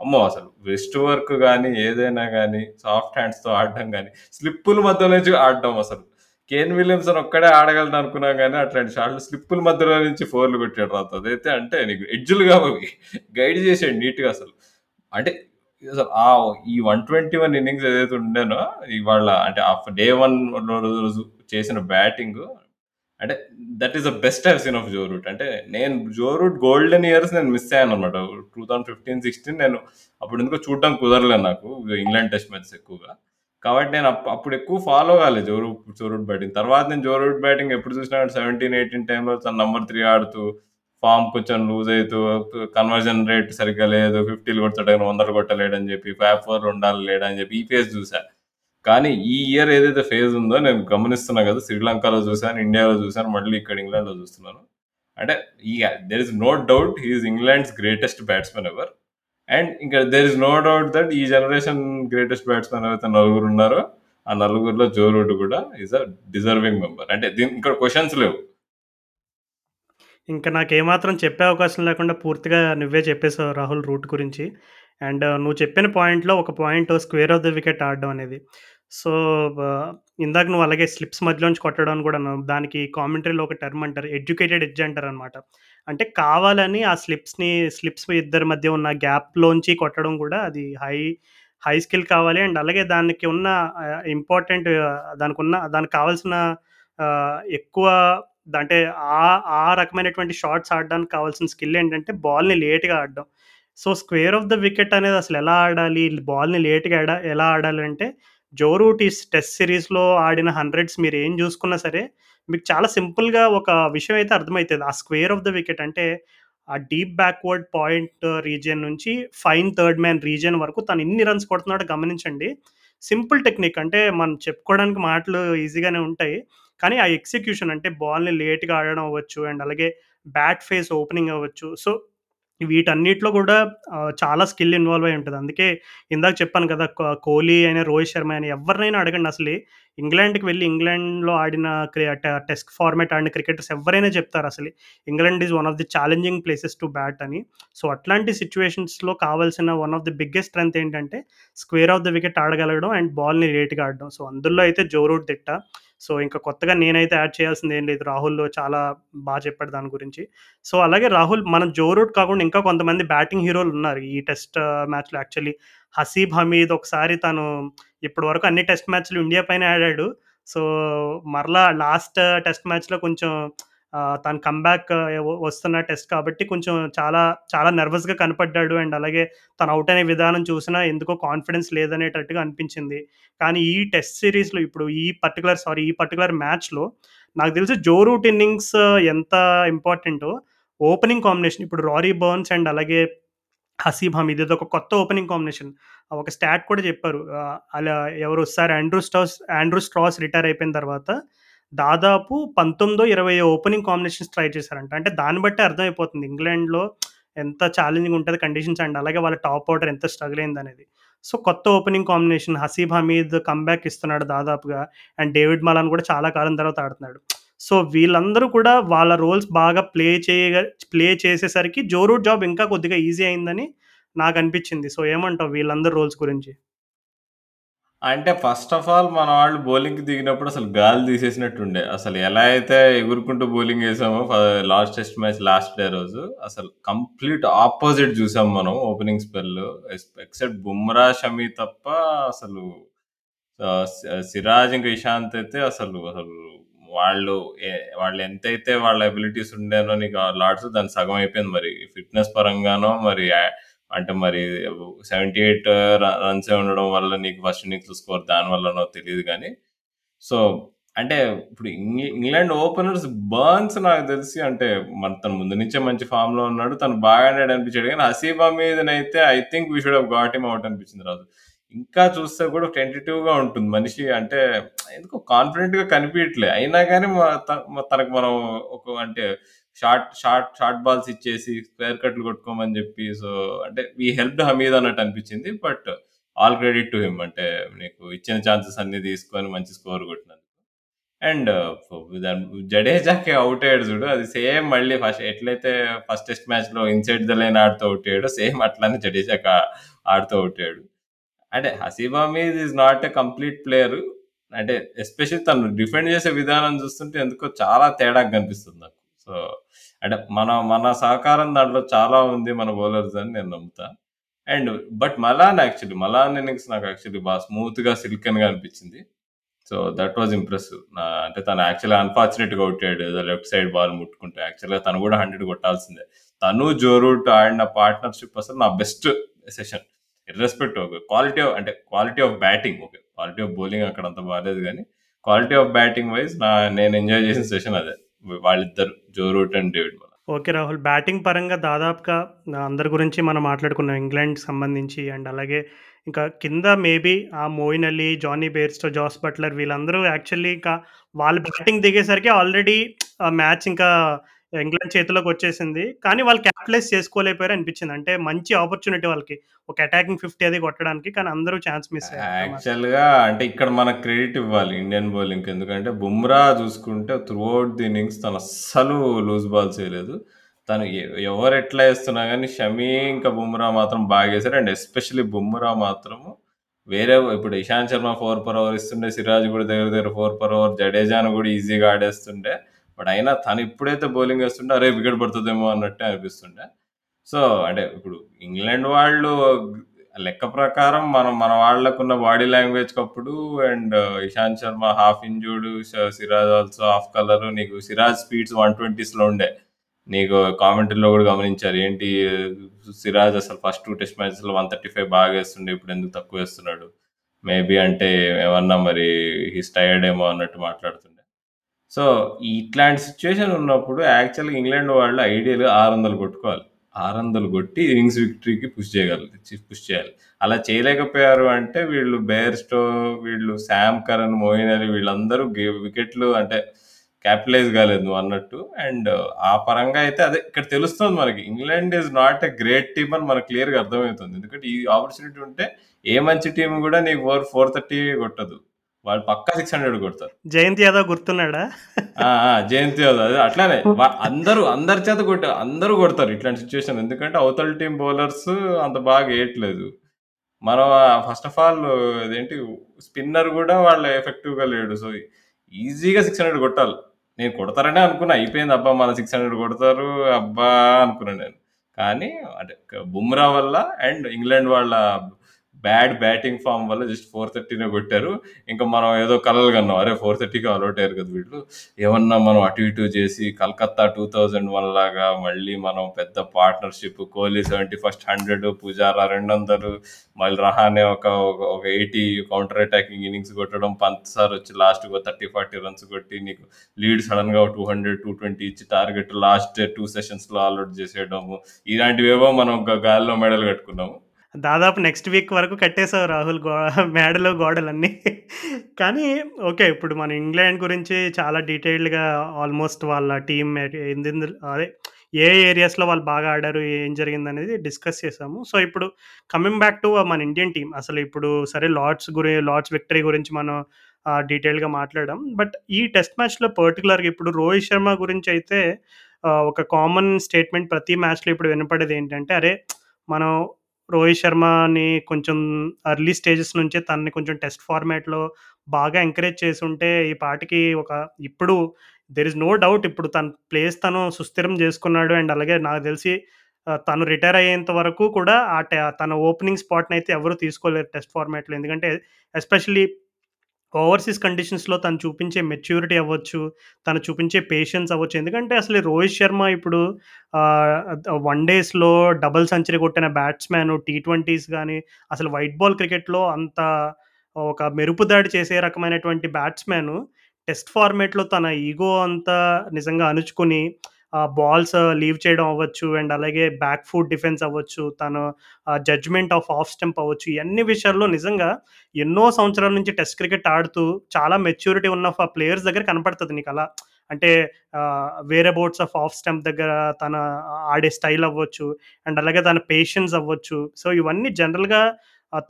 అమ్మో! అసలు వెస్ట్ వర్క్ కానీ ఏదైనా కానీ సాఫ్ట్ హ్యాండ్స్‌తో ఆడడం కానీ స్లిప్పుల మధ్య నుంచి ఆడడం అసలు. కేన్ విలియమ్సన్ ఒక్కడే ఆడగలను అనుకున్నాం కానీ అట్లాంటి షాట్‌లు స్లిప్పుల మధ్యలో నుంచి ఫోర్‌లు కొట్టాడు రాత. అదైతే అంటే నీకు ఎడ్జ్‌లు కావాలి గైడ్ చేసాడు నీట్‌గా అసలు. అంటే అసలు ఆ ఈ 121 ఇన్నింగ్స్ ఏదైతే ఉండేనో ఇవాళ అంటే ఆఫ్ డే వన్ రోజు చేసిన బ్యాటింగ్ అంటే that is the best I seen of Joe Root. అంటే నేను జో రూట్ గోల్డెన్ ఇయర్స్ నేను మిస్ అయ్యాను అనమాట టూ థౌసండ్ ఫిఫ్టీన్ సిక్స్టీన్ నేను అప్పుడు ఎందుకో చూడడం కుదరలేదు నాకు. ఇంగ్లాండ్ టెస్ట్ మ్యాచ్ ఎక్కువగా. కాబట్టి నేను అప్పుడు ఎక్కువ ఫాలో కాలేదు జోరు జోరూట్ బ్యాటింగ్. తర్వాత నేను జోరూట్ బ్యాటింగ్ ఎప్పుడు చూసినా సెవెంటీన్ ఎయిటీన్ టైంలో తను నంబర్ త్రీ ఆడుతూ ఫామ్ కొంచెం లూజ్ అవుతూ కన్వర్జన్ రేట్ సరిగ్గా లేదు. 50లు కొడతాడు వందలు కొట్టలేడని చెప్పి ఫ్యాబ్ ఫోర్ ఉండాలి లేడని చెప్పి ఈ ఫేజ్ చూసా. కానీ ఈ ఇయర్ ఏదైతే ఫేజ్ ఉందో నేను గమనిస్తున్నా కదా! శ్రీలంకలో చూశాను ఇండియాలో చూశాను మళ్ళీ ఇక్కడ ఇంగ్లాండ్‌లో చూస్తున్నాను. అంటే ఈ there is no doubt he is England's greatest batsmen ever. And ఇంకా there is no doubt that ఈ జనరేషన్ గ్రేటెస్ట్ బ్యాట్స్మెన్ ఎవరైతే నలుగురు ఉన్నారో ఆ నలుగురిలో జో రూట్ కూడా ఈజ్ అ డిజర్వింగ్ మెంబర్. అంటే దీని ఇక్కడ క్వశ్చన్స్ లేవు. ఇంకా నాకు ఏమాత్రం చెప్పే అవకాశం లేకుండా పూర్తిగా నువ్వే చెప్పేసావు రాహుల్ రూట్ గురించి. అండ్ uh, నువ్వు చెప్పిన పాయింట్‌లో ఒక point square off the wicket ఆడడం అనేది. సో, బ ఇందాక నువ్వు అలాగే స్లిప్స్ మధ్యలోంచి కొట్టడం అని కూడా అన్నావు. దానికి కామెంటరీలో ఒక టర్మ్ అంటారు. ఎడ్యుకేటెడ్ ఎడ్జ్ అంటారనమాట. అంటే కావాలని ఆ స్లిప్స్‌ని స్లిప్స్ ఇద్దరి మధ్య ఉన్న గ్యాప్‌లోంచి కొట్టడం కూడా అది హై హై స్కిల్ కావాలి. అండ్ అలాగే దానికి ఉన్న ఆహ్, ఇంపార్టెంట్ దానికున్న దానికి కావాల్సిన ఆహ్, ఎక్కువ అంటే ఆ ఆ రకమైనటువంటి షాట్స్ ఆడడానికి కావాల్సిన స్కిల్ ఏంటంటే బాల్‌ని లేట్‌గా ఆడడం. So, square off the wicket అనేది అసలు ఎలా ఆడాలి? బాల్‌ని లేట్‌గా ఎడ ఎలా ఆడాలి జోరూట్ జో రూట్ ఈ టెస్ట్ సిరీస్‌లో ఆడిన హండ్రెడ్స్ మీరు ఏం చూసుకున్నా సరే మీకు చాలా సింపుల్‌గా ఒక విషయం అయితే అర్థమవుతుంది ఆ స్క్వేర్ ఆఫ్ ద వికెట్ అంటే ఆ డీప్ బ్యాక్వర్డ్ పాయింట్ రీజియన్ నుంచి ఫైన్ థర్డ్ మ్యాన్ రీజియన్ వరకు తను ఎన్ని రన్స్ కొడుతున్నాడో గమనించండి. సింపుల్ టెక్నిక్ అంటే మనం చెప్పుకోవడానికి మాటలు ఈజీగానే ఉంటాయి. కానీ ఆ ఎగ్జిక్యూషన్ అంటే బాల్‌ని లేట్‌గా ఆడడం అవ్వచ్చు. అండ్ అలాగే బ్యాట్ ఫేస్ ఓపెనింగ్ అవ్వచ్చు. సో, వీటన్నిటిలో కూడా చాలా స్కిల్ ఇన్వాల్వ్ అయ్యి ఉంటుంది అందుకే ఇందాక చెప్పాను కదా! కోహ్లీ అయినా, రోహిత్ శర్మ అయినా ఎవరినైనా అడగండి అసలు ఇంగ్లాండ్‌కి వెళ్ళి ఇంగ్లాండ్‌లో ఆడిన టెస్ట్ ఫార్మాట్ ఆడిన క్రికెటర్స్ ఎవరైనా చెప్తారు అసలు. England is one of the challenging places to bat అని. సో, అట్లాంటి సిచ్యువేషన్స్లో కావాల్సిన one of the biggest strength ఏంటంటే స్క్వేర్ ఆఫ్ ది వికెట్ ఆడగలగడం అండ్ బాల్‌ని లేట్‌గా ఆడడం. సో, అందులో అయితే జోరూట్ తిట్ట దిట్ట. సో, ఇంకా కొత్తగా నేనైతే యాడ్ చేయాల్సింది ఏం లేదు. రాహుల్ చాలా బాగా చెప్పాడు దాని గురించి. సో, అలాగే రాహుల్ మనం జో రూట్ కాకుండా ఇంకా కొంతమంది బ్యాటింగ్ హీరోలు ఉన్నారు ఈ టెస్ట్ మ్యాచ్‌లో యాక్చువల్లీ హసీబ్ హమీద్ ఒకసారి తను ఇప్పటివరకు అన్ని టెస్ట్ మ్యాచ్‌లు ఇండియా పైన ఆడాడు. సో, మరలా లాస్ట్ టెస్ట్ మ్యాచ్‌లో కొంచెం తను కమ్‌బ్యాక్ వస్తున్న టెస్ట్ కాబట్టి కొంచెం చాలా చాలా నర్వస్గా కనపడ్డాడు. అండ్ అలాగే తను అవుట్ అనే విధానం చూసినా ఎందుకో కాన్ఫిడెన్స్ లేదనేటట్టుగా అనిపించింది. కానీ ఈ టెస్ట్ సిరీస్లో ఇప్పుడు ఈ పర్టికులర్ సారీ ఈ పర్టికులర్ మ్యాచ్‌లో నాకు తెలిసి జో రూట్ ఇన్నింగ్స్ ఎంత ఇంపార్టెంటో ఓపెనింగ్ కాంబినేషన్ ఇప్పుడు రారీ బర్న్స్ అండ్ అలాగే హసీబ్ హమీద్ ఇదొక కొత్త ఓపెనింగ్ కాంబినేషన్. ఒక స్టాట్ కూడా చెప్పారు. అలా ఎవరు వస్తారు Andrew Strauss Andrew Strauss retire అయిపోయిన తర్వాత దాదాపు 19, 20 ఓపెనింగ్ కాంబినేషన్స్ ట్రై చేశారంట. అంటే దాన్ని బట్టే అర్థమైపోతుంది ఇంగ్లాండ్‌లో ఎంత ఛాలెంజింగ్ ఉంటది కండిషన్స్ అండ్ అలాగే వాళ్ళ టాప్ ఆర్డర్ ఎంత స్ట్రగుల్ అయిందనేది. సో, కొత్త opening combination Haseeb Hameed comeback ఇస్తున్నాడు దాదాపుగా. అండ్ డేవిడ్ మలాన్ కూడా చాలా కాలం తర్వాత ఆడుతున్నాడు. సో, వీళ్ళందరూ కూడా వాళ్ళ రోల్స్ బాగా ప్లే చేయగ ప్లే చేసేసరికి జో రూట్ జాబ్ ఇంకా కొద్దిగా ఈజీ అయిందని నాకనిపించింది. సో, ఏమంటావు వీళ్ళందరి రోల్స్ గురించి? అంటే ఫస్ట్ ఆఫ్ ఆల్ మన వాళ్ళు బౌలింగ్‌కి దిగినప్పుడు అసలు గాలి తీసేసినట్టుండే. అసలు ఎలా అయితే ఎగురుకుంటూ బౌలింగ్ ఏసామో ఫ last test match last day రోజు అసలు కంప్లీట్ ఆపోజిట్ చూసాం మనం opening spell. Yes except Bumrah, Shami తప్ప అసలు ఆహ్, సి సిరాజ్ ఇంకా ఇషాంత్ అయితే అసలు అసలు వాళ్ళు ఎ వాళ్ళు ఎంతైతే వాళ్ళ ఎబిలిటీస్ ఉండేనో నీకు లార్డ్స్ దాని సగం అయిపోయింది మరి. ఫిట్‌నెస్ పరంగానో మరి అంటే మరి సెవెంటీ ఎయిట్ రన్సే ఉండడం వల్ల నీకు ఫస్ట్ ఇన్నింగ్స్ స్కోర్ దానివల్లనో తెలియదు కానీ సో, అంటే ఇప్పుడు ఇంగ్లాండ్ ఓపెనర్స్ బర్న్స్ నాకు తెలిసి అంటే మన తను ముందు నుంచే మంచి ఫార్మ్‌లో ఉన్నాడు. తను బాగా ఆడాడు అనిపించాడు కానీ Haseeb మీదనైతే I think we should have got him out అనిపించింది రాజు. ఇంకా చూస్తే కూడా టెంటేటివ్‌గా ఉంటుంది మనిషి. అంటే ఎందుకో కాన్ఫిడెంట్‌గా కనిపించట్లే అయినా కానీ తనకు మనం ఒక అంటే షార్ట్ షార్ట్ షార్ట్ బాల్స్ ఇచ్చేసి స్క్వేర్ కట్లు కొట్టుకోమని చెప్పి సో, అంటే వి హెల్ప్ హమీద్ అన్నట్టు అనిపించింది. But all credit to him. అంటే నీకు ఇచ్చిన ఛాన్సెస్ అన్ని తీసుకొని మంచి స్కోర్ కొట్టినందుకు. అండ్ దాన్ జడేజాకి ఔట్ అయ్యాడు చూడు. అది సేమ్ మళ్ళీ ఫస్ట్ ఎట్లయితే ఫస్ట్ టెస్ట్ మ్యాచ్‌లో ఇన్‌సైడ్ ద లైన్ ఆడుతూ అవుట్ అయ్యాడో సేమ్ అట్లానే జడేజాకి ఆడుతూ అవుట్ అయ్యాడు. అంటే Haseeb Hameed is not a complete player. అంటే ఎస్పెషల్లీ తను డిఫెండ్ చేసే విధానం చూస్తుంటే ఎందుకో చాలా తేడాగా కనిపిస్తుంది నాకు. సో, అంటే మన మన సహకారం దాంట్లో చాలా ఉంది మన బౌలర్స్ అని నేను నమ్ముతా. And but Malan actually Malan innings నాకు యాక్చువల్లీ బాగా స్మూత్‌గా సిల్కెన్‌గా అనిపించింది. So, that was impressive. నా అంటే తను యాక్చువల్‌గా అన్‌ఫార్చునేట్‌గా కొట్టాడు ఏదో లెఫ్ట్ సైడ్ బాల్ ముట్టుకుంటే. యాక్చువల్‌గా తను కూడా 100 కొట్టాల్సిందే. తను, జోరూట్ ఆడిన పార్ట్నర్‌షిప్ అసలు నా best session. Irrespective okay quality of అంటే quality of batting okay. Quality of bowling అక్కడ అంత బాగాలేదు కానీ క్వాలిటీ ఆఫ్ బ్యాటింగ్ వైస్ నా నేను ఎంజాయ్ చేసిన సెషన్ అదే. వాళ్ళిద్దరు Joe Root and David okay Rahul. Batting పరంగా దాదాపుగా అందరి గురించి మనం మాట్లాడుకున్నాం ఇంగ్లాండ్‌కి సంబంధించి. అండ్ అలాగే ఇంకా కింద మేబీ ఆ Moeen Ali, Jonny Bairstow Jos Buttler వీళ్ళందరూ యాక్చువల్లీ ఇంకా వాళ్ళు బ్యాటింగ్ దిగేసరికి ఆల్రెడీ మ్యాచ్ ఇంకా ఇంగ్లాండ్ చేతిలోకి వచ్చేసింది. కానీ వాళ్ళు క్యాపిటలైజ్ చేసుకోలేకపోయారు అనిపించింది. అంటే మంచి ఆపర్చునిటీ వాళ్ళకి. ఒక అటాకింగ్ 50 అది కొట్టడానికి. కానీ అందరూ ఛాన్స్ మిస్ యాక్చువల్గా యాక్చువల్‌గా అంటే ఇక్కడ మనకు క్రెడిట్ ఇవ్వాలి ఇండియన్ బౌలింగ్ ఎందుకంటే బుమ్రా చూసుకుంటే త్రూ ది ఇన్నింగ్స్ తను అస్సలు లూజ్ బాల్స్ ఎయలేదు. తను ఎవరు ఎట్లా వేస్తున్నా కానీ షమీ ఇంకా బుమ్రా మాత్రం బాగేశారు. అండ్ ఎస్పెషల్లీ బుమ్రా మాత్రము వేరే ఇప్పుడు Ishant Sharma four per over ఇస్తుండే. సిరాజ్ కూడా దగ్గర దగ్గర ఫోర్ పర్ ఓవర్. జడేజాను కూడా ఈజీగా ఆడేస్తుండే. బట్ అయినా తను ఎప్పుడైతే బౌలింగ్ వేస్తుంటే అరే! వికెట్ పడుతుందేమో అన్నట్టే అనిపిస్తుండే. సో, అంటే ఇప్పుడు ఇంగ్లాండ్ వాళ్ళు లెక్క ప్రకారం మనం మన వాళ్ళకున్న బాడీ లాంగ్వేజ్ కప్పుడు and Ishant Sharma half injured Siraj also half colour. నీకు సిరాజ్ స్పీడ్స్ 120స్‌లో ఉండే. నీకు కామెంటరీలో కూడా గమనించారు. ఏంటి సిరాజ్ అసలు first two test main one thirty five బాగా వేస్తుండే ఇప్పుడు ఎందుకు తక్కువ వేస్తున్నాడు మేబీ అంటే ఏమన్నా మరి హీస్ టైర్డ్ ఏమో అన్నట్టు మాట్లాడుతుండే. సో, ఇట్లాంటి సిట్యుయేషన్ ఉన్నప్పుడు యాక్చువల్‌గా ఇంగ్లాండ్ వాళ్ళు ఐడియల్‌గా 600 కొట్టుకోవాలి. 600 కొట్టి ఇన్నింగ్స్ విక్టరీకి పుష్ చేయగలరు. పుష్ చేయాలి. అలా చేయలేకపోయారు అంటే వీళ్ళు బెయిర్‌స్టో, వీళ్ళు సామ్ కరన్, మోయిన్ అలీ వీళ్ళందరూ గే వికెట్లు అంటే క్యాపిటలైజ్ కాలేదు అన్నట్టు అండ్ ఆ పరంగా అయితే అదే ఇక్కడ తెలుస్తుంది మనకి England is not a great team అని మనకు క్లియర్గా అర్థమవుతుంది ఎందుకంటే ఈ ఆపర్చునిటీ ఉంటే ఏ మంచి టీం కూడా నీకు ఫోర్ ఫోర్ థర్టీ కొట్టదు వాళ్ళు పక్కా సిక్స్ హండ్రెడ్ కొడతారు. జయంత్ యాదవ్ గుర్తున్నాడా? జయంతి యాదవ్ అదే అట్లానే అందరూ అందరి చేత కొట్ట అందరూ కొడతారు ఇట్లాంటి సిచ్యువేషన్ ఎందుకంటే అవతల టీం బౌలర్స్ అంత బాగా వేయట్లేదు. మనం ఫస్ట్ ఆఫ్ ఆల్ అదేంటి స్పిన్నర్ కూడా వాళ్ళ ఎఫెక్టివ్గా లేడు. సో ఈజీగా సిక్స్ హండ్రెడ్ కొట్టాలి. నేను కొడతారనే అనుకున్నా అయిపోయింది. అబ్బా మన సిక్స్ హండ్రెడ్ కొడతారు. అబ్బా అనుకున్నాను నేను. కానీ అంటే బుమ్రా వల్ల అండ్ ఇంగ్లాండ్ వాళ్ళ బ్యాడ్ బ్యాటింగ్ ఫామ్ వల్ల జస్ట్ ఫోర్ థర్టీనే కొట్టారు. ఇంకా మనం ఏదో కలలు కన్నాం. అరే ఫోర్ థర్టీకి అలౌట్ అయ్యారు కదా వీళ్ళు. ఏమన్నా మనం అటు ఇటు చేసి కలకత్తా టూ థౌజండ్ వన్ లాగా మళ్ళీ మనం పెద్ద partnership Kohli seventy first hundred Pujara రెండు వందలు మళ్ళీ రహానే ఒక ఒక- ఒక ఎయిటీ కౌంటర్ అటాకింగ్ ఇన్నింగ్స్ కొట్టడం పంత్ సార్ వచ్చి లాస్ట్ థర్టీ ఫార్టీ రన్స్ కొట్టి నీకు లీడ్ సడన్గా టూ హండ్రెడ్ టూ ట్వంటీ ఇచ్చి టార్గెట్ లాస్ట్ టూ సెషన్స్లో ఆల్అౌట్ చేసేయడము. ఇలాంటివేవో మనం గ- గాల్లో మెడల్ కట్టుకున్నాము. దాదాపు నెక్స్ట్ వీక్ వరకు కట్టేశావు రాహుల్ గో మేడలో గోడలన్నీ. కానీ ఓకే ఇప్పుడు మన ఇంగ్లాండ్ గురించి చాలా డీటెయిల్డ్గా ఆల్మోస్ట్ వాళ్ళ టీం అదే ఏ ఏరియాస్లో వాళ్ళు బాగా ఆడారు ఏం జరిగింది అనేది డిస్కస్ చేసాము సో ఇప్పుడు కమింగ్ బ్యాక్ టు మన ఇండియన్ టీం అసలు ఇప్పుడు సరే లార్డ్స్ గురి లార్డ్స్ విక్టరీ గురించి మనం డీటెయిల్గా మాట్లాడడం బట్ ఈ టెస్ట్ మ్యాచ్లో పర్టికులర్గా ఇప్పుడు రోహిత్ శర్మ గురించి అయితే ఒక కామన్ స్టేట్మెంట్ ప్రతి మ్యాచ్లో ఇప్పుడు వినపడేది ఏంటంటే అరే మనం రోహిత్ శర్మని కొంచెం అర్లీ స్టేజెస్ నుంచే తనని కొంచెం టెస్ట్ ఫార్మాట్లో బాగా ఎంకరేజ్ చేసి ఉంటే ఈ పాటికి ఒక ఇప్పుడు దెర్ ఇస్ నో డౌట్ ఇప్పుడు తన ప్లేస్ తను సుస్థిరం చేసుకున్నాడు అండ్ అలాగే నాకు తెలిసి తను రిటైర్ అయ్యేంత వరకు కూడా ఆ తన ఓపెనింగ్ స్పాట్ని అయితే ఎవరు తీసుకోలేరు టెస్ట్ ఫార్మాట్లో ఎందుకంటే ఎస్పెషల్లీ ఓవర్సీస్ కండిషన్స్లో తను చూపించే మెచ్యూరిటీ అవ్వచ్చు తను చూపించే పేషెన్స్ అవ్వచ్చు. ఎందుకంటే అసలు రోహిత్ శర్మ ఇప్పుడు వన్ డేస్లో డబుల్ సెంచరీ కొట్టిన బ్యాట్స్మెన్ టీ ట్వంటీస్ కానీ అసలు వైట్ బాల్ క్రికెట్లో అంత ఒక మెరుపు దాడి చేసే రకమైనటువంటి బ్యాట్స్మెన్ టెస్ట్ ఫార్మేట్లో తన ఈగో అంతా నిజంగా అణుచుకొని బాల్స్ లీవ్ చేయడం అవ్వచ్చు అండ్ అలాగే బ్యాక్ ఫుట్ డిఫెన్స్ అవ్వచ్చు తను జడ్జ్మెంట్ ఆఫ్ ఆఫ్ స్టెంప్ అవ్వచ్చు ఇవన్నీ విషయాల్లో నిజంగా ఎన్నో సంవత్సరాల నుంచి టెస్ట్ క్రికెట్ ఆడుతూ చాలా మెచ్యూరిటీ ఉన్న ప్లేయర్స్ దగ్గర కనపడుతుంది నీకు అలా. అంటే వేరే బోర్డ్స్ ఆఫ్ ఆఫ్ స్టెంప్ దగ్గర తన ఆడే స్టైల్ అవ్వచ్చు అండ్ అలాగే తన పేషెన్స్ అవ్వచ్చు. సో ఇవన్నీ జనరల్గా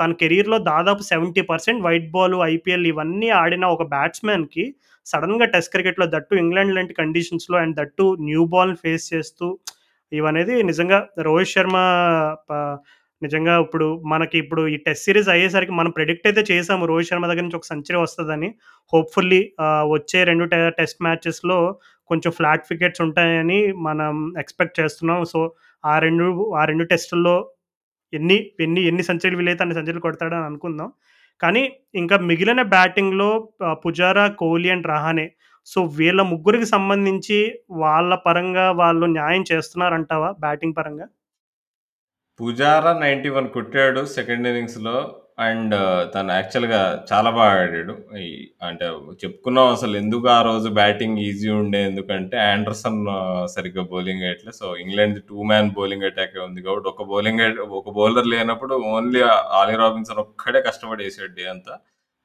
తన కెరీర్లో దాదాపు seventy percent white ball IPL ఇవన్నీ ఆడిన ఒక బ్యాట్స్మెన్కి సడన్గా టెస్ట్ క్రికెట్లో దట్టు ఇంగ్లాండ్ లాంటి కండిషన్స్లో and that new ball face చేస్తూ ఇవనేది నిజంగా రోహిత్ శర్మ నిజంగా ఇప్పుడు మనకి ఇప్పుడు ఈ టెస్ట్ సిరీస్ అయ్యేసరికి మనం ప్రెడిక్ట్ అయితే చేసాము రోహిత్ శర్మ దగ్గర నుంచి ఒక సెంచరీ వస్తుందని. హోప్ఫుల్లీ వచ్చే రెండు టెస్ట్ మ్యాచెస్లో కొంచెం ఫ్లాట్ వికెట్స్ ఉంటాయని మనం ఎక్స్పెక్ట్ చేస్తున్నాం. సో ఆ రెండు ఆ రెండు టెస్టుల్లో ఎన్ని ఎన్ని ఎన్ని సెంచరీలు వీలైతే అన్ని సెంచరీలు కొడతాడని అనుకుందాం. కానీ ఇంకా మిగిలిన బ్యాటింగ్లో పుజారా కోహ్లీ అండ్ రహానే. సో వీళ్ళ ముగ్గురికి సంబంధించి వాళ్ళ పరంగా వాళ్ళు న్యాయం చేస్తున్నారంటావా బ్యాటింగ్ పరంగా? పుజారా నైంటీ వన్ కొట్టాడు సెకండ్ ఇన్నింగ్స్లో. అండ్ తను యాక్చువల్గా చాలా బాగా ఆడాడు. ఈ అంటే చెప్పుకున్నాం అసలు ఎందుకు ఆ రోజు బ్యాటింగ్ ఈజీ ఉండే ఎందుకంటే ఆండర్సన్ సరిగ్గా bowling వేయట్లే. So England two man bowling అటాకే ఉంది కాబట్టి ఒక బౌలింగ్ ఒక బౌలర్ లేనప్పుడు ఓన్లీ ఆలీ రాబిన్సన్ ఒక్కడే కష్టపడి వేసాడు డే అంతా.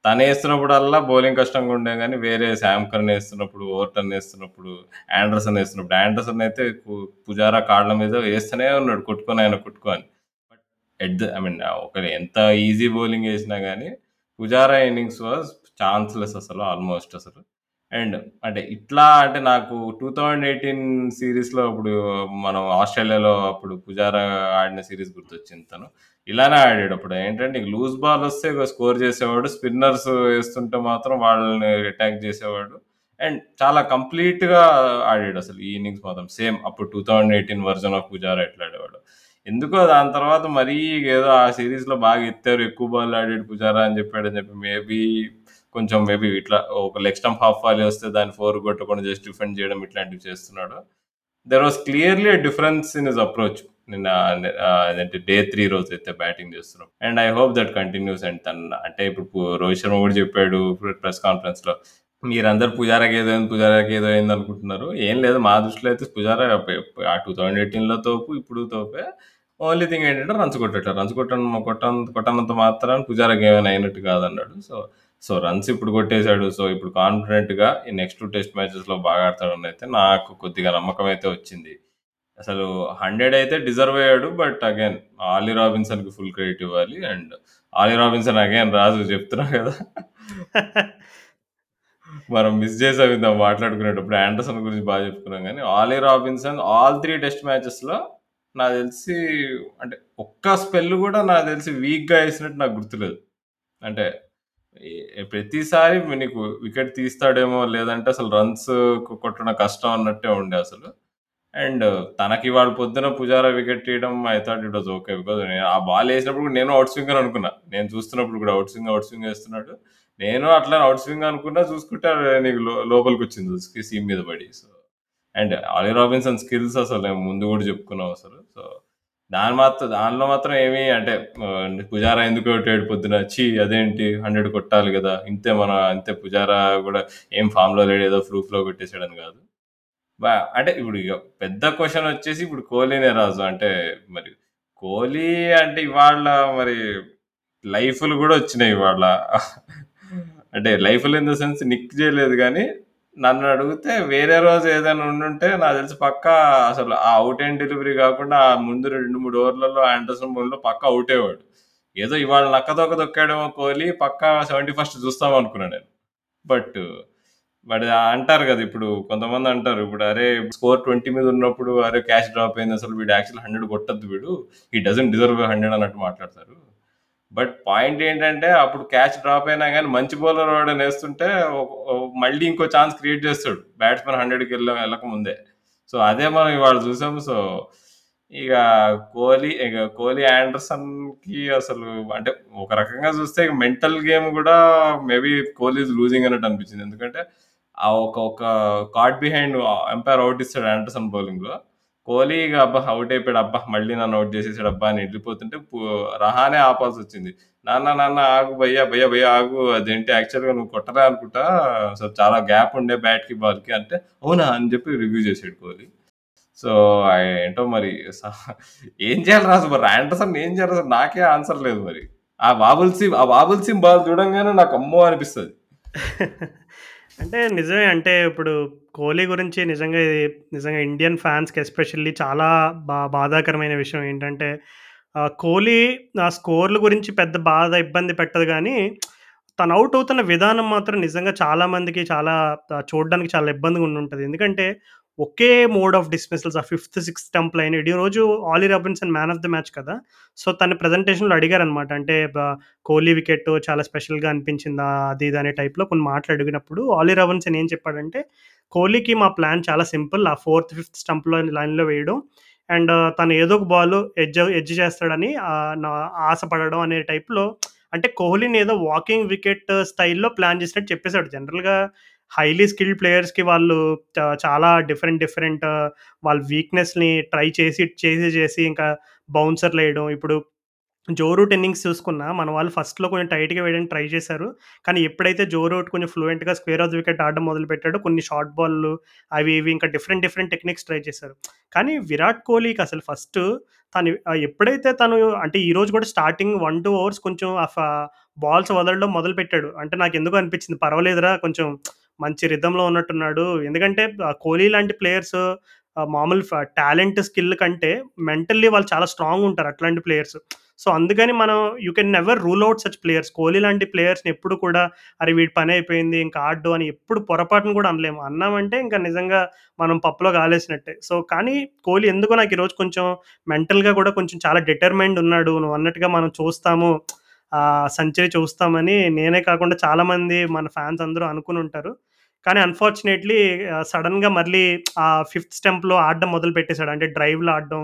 తను వేస్తున్నప్పుడల్లా బౌలింగ్ కష్టంగా ఉండే కానీ వేరే శామ్ కర్న్ వేస్తున్నప్పుడు ఓవర్టన్ వేస్తున్నప్పుడు ఆండర్సన్ వేస్తున్నప్పుడు. ఆండర్సన్ అయితే పు- పుజారా కాళ్ళ మీద వేస్తూనే ఉన్నాడు కొట్టుకొని ఆయన కొట్టుకొని. ఎట్ ద ఐ మీన్ ఒక ఎంత ఈజీ బౌలింగ్ వేసినా కానీ పుజారా ఇన్నింగ్స్ వాజ్ ఛాన్స్లెస్ అసలు ఆల్మోస్ట్ అసలు. అండ్ అంటే ఇట్లా అంటే నాకు టూ థౌజండ్ ఎయిటీన్ సిరీస్లో అప్పుడు మనం ఆస్ట్రేలియాలో అప్పుడు పుజారా ఆడిన సిరీస్ గుర్తొచ్చింది తను. ఇలానే ఆడాడు అప్పుడు. ఏంటంటే లూజ్ బాల్ వస్తే స్కోర్ చేసేవాడు స్పిన్నర్స్ వేస్తుంటే మాత్రం వాళ్ళని అటాక్ చేసేవాడు. అండ్ చాలా కంప్లీట్గా ఆడాడు అసలు ఈ ఇన్నింగ్స్ మాత్రం. సేమ్ అప్పుడు two thousand eighteen version of Pujara ఎట్లా ఆడేవాడు. ఎందుకో దాని తర్వాత మరీ ఏదో ఆ సిరీస్లో బాగా ఎత్తారు ఎక్కువ బాల్ ఆడాడు పుజారా అని చెప్పాడు అని చెప్పి మేబీ కొంచెం మేబీ ఇట్లా ఒక లెగ్ స్టంప్ హాఫ్ వాలీ వస్తే దాన్ని ఫోర్ కొట్టకుండా జస్ట్ డిఫెండ్ చేయడం ఇట్లాంటివి చేస్తున్నాడు there was clearly difference in his approach నిన్న ఆ, డే త్రీ రోజు అయితే బ్యాటింగ్ చేస్తున్నాం and I hope that continues and తన అంటే ఇప్పుడు రోహిత్ శర్మ కూడా చెప్పాడు ప్రెస్ కాన్ఫరెన్స్లో మీరందరూ పుజారాకి ఏదో అయింది పుజారాకి ఏదో అయింది అనుకుంటున్నారు ఏం లేదు మా దృష్టిలో అయితే పుజారా ఆ టూ థౌజండ్ ఎయిటీన్లో తోపు ఇప్పుడు తోపే ఓన్లీ థింగ్ ఏంటంటే రన్స్ కొట్టేట రన్స్ కొట్టడం కొట్టం కొట్టనంత మాత్రాన్ని పుజారాకి ఏమైనా అయినట్టు కాదన్నాడు సో సో, రన్స్ ఇప్పుడు కొట్టేశాడు సో, ఇప్పుడు కాన్ఫిడెంట్‌గా ఈ నెక్స్ట్ టెస్ట్ మ్యాచెస్‌లో బాగా ఆడతాడని అయితే నాకు కొద్దిగా నమ్మకం అయితే వచ్చింది. అసలు 100 అయితే డిజర్వ్ అయ్యాడు. బట్ అగైన్ ఆలీ రాబిన్సన్‌కి ఫుల్ క్రెడిట్ ఇవ్వాలి. And Ollie Robinson again Raju చెప్తున్నా కదా! మనం మిస్ చేసాం ఇందాక మాట్లాడుకునేటప్పుడు. ఆండర్సన్ గురించి బాగా చెప్పుకున్నాం కానీ Ollie Robinson all three test మ్యాచెస్‌లో నాకు తెలిసి అంటే ఒక్క స్పెల్ కూడా నాకు తెలిసి వీక్‌గా వేసినట్టు నాకు గుర్తులేదు. అంటే ప్రతిసారి నీకు వికెట్ తీస్తాడేమో లేదంటే అసలు రన్స్ కొట్టడం కష్టం అన్నట్టే ఉండే అసలు. అండ్ తనకి ఇవాళ పొద్దున పుజారా వికెట్ తీయడం I thought it was okay. Because ఆ బాల్ వేసినప్పుడు నేను ఔట్ స్వింగ్ అని అనుకున్నా. నేను చూస్తున్నప్పుడు కూడా అవుట్ స్వింగ్, అవుట్ స్వింగ్ వేస్తున్నాడు నేను అట్లనే అవుట్ స్వింగ్ అనుకున్నా చూసుకుంటే నీకు లో లోపలికొచ్చింది సీమ్ మీద పడి. So, and Ollie Robinson skills అసలు ముందు కూడా చెప్పుకున్నాం అసలు. సో, దాని మాత్రం దానిలో మాత్రం ఏమి అంటే పుజారా ఎందుకు కొట్టాడు పొద్దున ఛీ! అదేంటి 100 కొట్టాలి కదా! ఇంతే మన అంతే పుజారా కూడా ఏం ఫామ్‌లో లేడు ఏదో ఫ్లూక్‌లో కొట్టేసాడని కాదు. బ అంటే ఇప్పుడు పెద్ద క్వెషన్ వచ్చేసి ఇప్పుడు కోహ్లీనే రాజు. అంటే మరి కోహ్లీ అంటే ఇవాళ మరి లైఫ్‌లు కూడా వచ్చినాయి ఇవాళ. అంటే లైఫ్‌లు ఇన్ ద సెన్స్ నిక్ చేయలేదు గానీ, నన్ను అడిగితే వేరే రోజు ఏదైనా ఉండుంటే నాకు తెలిసి పక్కా అసలు ఆ అవుట్ అండ్ డెలివరీ కాకుండా ఆ ముందు 2, 3 ఓవర్లలో ఆండర్సన్ బౌలింగ్‌లో పక్కా అవుట్ అయ్యేవాడు. ఏదో ఇవాళ నక్కతోక దొక్కాడేమో కోహ్లీ పక్కా 71 చూస్తాం అనుకున్నా నేను. బట్ బట్ అంటారు కదా! ఇప్పుడు కొంతమంది అంటారు. ఇప్పుడు అరే స్కోర్ 20 మీద ఉన్నప్పుడు అరే క్యాష్ డ్రాప్ అయింది అసలు వీడు యాక్చువల్ హండ్రెడ్ కొట్టద్దు వీడు. ఈ డజన్ డిజర్వ్ 100 అన్నట్టు మాట్లాడతారు. బట్ పాయింట్ ఏంటంటే అప్పుడు క్యాచ్ డ్రాప్ అయినా కానీ మంచి బౌలర్ ఎవడైనా వేస్తుంటే మళ్ళీ ఇంకో ఛాన్స్ క్రియేట్ చేస్తాడు. బ్యాట్స్‌మన్ 100కి ఎళ్ళ వెళ్ళక ముందే. సో, అదే మనం ఇవాళ చూసాము సో, ఇక కోహ్లీ ఇక కోహ్లీ ఆండర్సన్‌కి అసలు అంటే ఒక రకంగా చూస్తే మెంటల్ గేమ్ కూడా మేబీ కోహ్లీ లూజింగ్ అన్నట్టు అనిపించింది. ఎందుకంటే ఆ ఒక ఒక కార్డ్ బిహైండ్ అంపైర్ అవుట్ ఇస్తాడు ఆండర్సన్ బౌలింగ్‌లో. కోహ్లీ ఇక అబ్బా! అవుట్ అయిపోయాడు. అబ్బా! మళ్ళీ నన్ను అవుట్ చేసేసాడు అబ్బా! అని వెళ్ళిపోతుంటే రహానే రహానే ఆపాల్సొచ్చింది. నాన్న నాన్న ఆగు భయ్యా భయ్యా భయ్యా ఆగు అదేంటి యాక్చువల్‌గా నువ్వు కొట్టరా అనుకుంటా. సో, చాలా గ్యాప్ ఉండే బ్యాట్‌కి, బాల్‌కి అంటే అవునా! అని చెప్పి రివ్యూ చేసాడు కోహ్లీ. సో, ఏంటో మరి ఏం చేయాలి రాజు మరి ఆండర్సన్ ఏం చేయాలి అసలు నాకే ఆన్సర్ లేదు మరి. ఆ బాబుల్ సీమ్ ఆ బాబుల్ సీమ్ బాల్ చూడంగానే నాకు అమ్మో! అనిపిస్తుంది అంటే నిజమే. అంటే ఇప్పుడు కోహ్లీ గురించి నిజంగా ఇది నిజంగా ఇండియన్ ఫ్యాన్స్‌కి ఎస్పెషల్లీ చాలా బా బాధాకరమైన విషయం ఏంటంటే కోహ్లీ ఆ స్కోర్‌ల గురించి పెద్ద బాధ ఇబ్బంది పెట్టదు కానీ తను అవుట్ అవుతున్న విధానం మాత్రం నిజంగా చాలామందికి చాలా చూడడానికి చాలా ఇబ్బందిగా ఉంటుంది ఎందుకంటే ఒకే మోడ్ ఆఫ్ డిస్మిసల్స్ ఆ ఫిఫ్త్, సిక్స్త్ స్టంప్ ఈ రోజు Ollie Robinson man of the match కదా! సో, తన ప్రెజెంటేషన్‌లో అడిగారనమాట. అంటే కోహ్లీ వికెట్ చాలా స్పెషల్‌గా అనిపించిందా? అది ఇది అనే టైప్‌లో కొన్ని మాటలు అడిగినప్పుడు ఆలీ రాబిన్సన్ ఏం చెప్పాడంటే, కోహ్లీకి మా ప్లాన్ చాలా సింపుల్. ఆ ఫోర్త్, ఫిఫ్త్ స్టంప్‌లో లైన్‌లో వేయడం. అండ్ తను ఏదో ఒక బాల్ ఎడ్జ్ ఎడ్జ్ చేస్తాడని నా ఆశపడడం అనే టైప్‌లో అంటే కోహ్లీని ఏదో వాకింగ్ వికెట్ స్టైల్‌లో ప్లాన్ చేసినట్టు చెప్పేసాడు. జనరల్‌గా హైలీ స్కిల్డ్ ప్లేయర్స్‌కి వాళ్ళు చాలా డిఫరెంట్ డిఫరెంట్ వాళ్ళ వీక్‌నెస్‌ని ట్రై చేసి, చేసి, చేసి ఇంకా బౌన్సర్‌లేయడం. ఇప్పుడు జో రూట్ ఇన్నింగ్స్ చూసుకున్నా మన వాళ్ళు ఫస్ట్‌లో కొంచెం టైట్‌గా వేయడానికి ట్రై చేశారు. కానీ ఎప్పుడైతే జో రూట్ కొంచెం ఫ్లూయెంట్‌గా స్క్వేర్ ఆఫ్ వికెట్ ఆడడం మొదలుపెట్టాడో కొన్ని షార్ట్ బాల్‌లు అవి ఇవి ఇంకా డిఫరెంట్ డిఫరెంట్ టెక్నిక్స్ ట్రై చేశారు. కానీ విరాట్ కోహ్లీకి అసలు ఫస్ట్ తను ఎప్పుడైతే తను అంటే ఈరోజు కూడా స్టార్టింగ్ వన్ టూ అవర్స్ కొంచెం ఆ ఫ బాల్స్ వదలడం మొదలు పెట్టాడు అంటే నాకు ఎందుకు అనిపించింది పర్వాలేదురా కొంచెం మంచి రిధంలో ఉన్నట్టున్నాడు. ఎందుకంటే కోహ్లీ లాంటి ప్లేయర్స్ మామూలు ఫ టాలెంట్, స్కిల్ కంటే మెంటల్లీ వాళ్ళు చాలా స్ట్రాంగ్ ఉంటారు అట్లాంటి ప్లేయర్స్. సో, అందుకని మనం you can never rule out such players. Kohli లాంటి ప్లేయర్స్‌ని ఎప్పుడు కూడా అరే! వీడి పని అయిపోయింది ఇంకా ఆడడు అని ఎప్పుడు పొరపాటున కూడా అనలేము. అన్నామంటే ఇంకా నిజంగా మనం పప్పులో కాలేసినట్టే. సో, కానీ కోహ్లీ ఎందుకో నాకు ఈరోజు కొంచెం మెంటల్‌గా కూడా కొంచెం చాలా డిటర్మైండ్ ఉన్నాడు. నువ్వు అన్నట్టుగా మనం చూస్తాము. సంచరి చూస్తామని నేనే కాకుండా చాలామంది మన ఫ్యాన్స్ అందరూ అనుకునుంటారు. కానీ అన్‌ఫార్చునేట్‌లీ సడన్గా మళ్ళీ ఆ ఫిఫ్త్ స్టెంప్లో ఆడడం మొదలుపెట్టేసాడు. అంటే డ్రైవ్‌లో ఆడడం.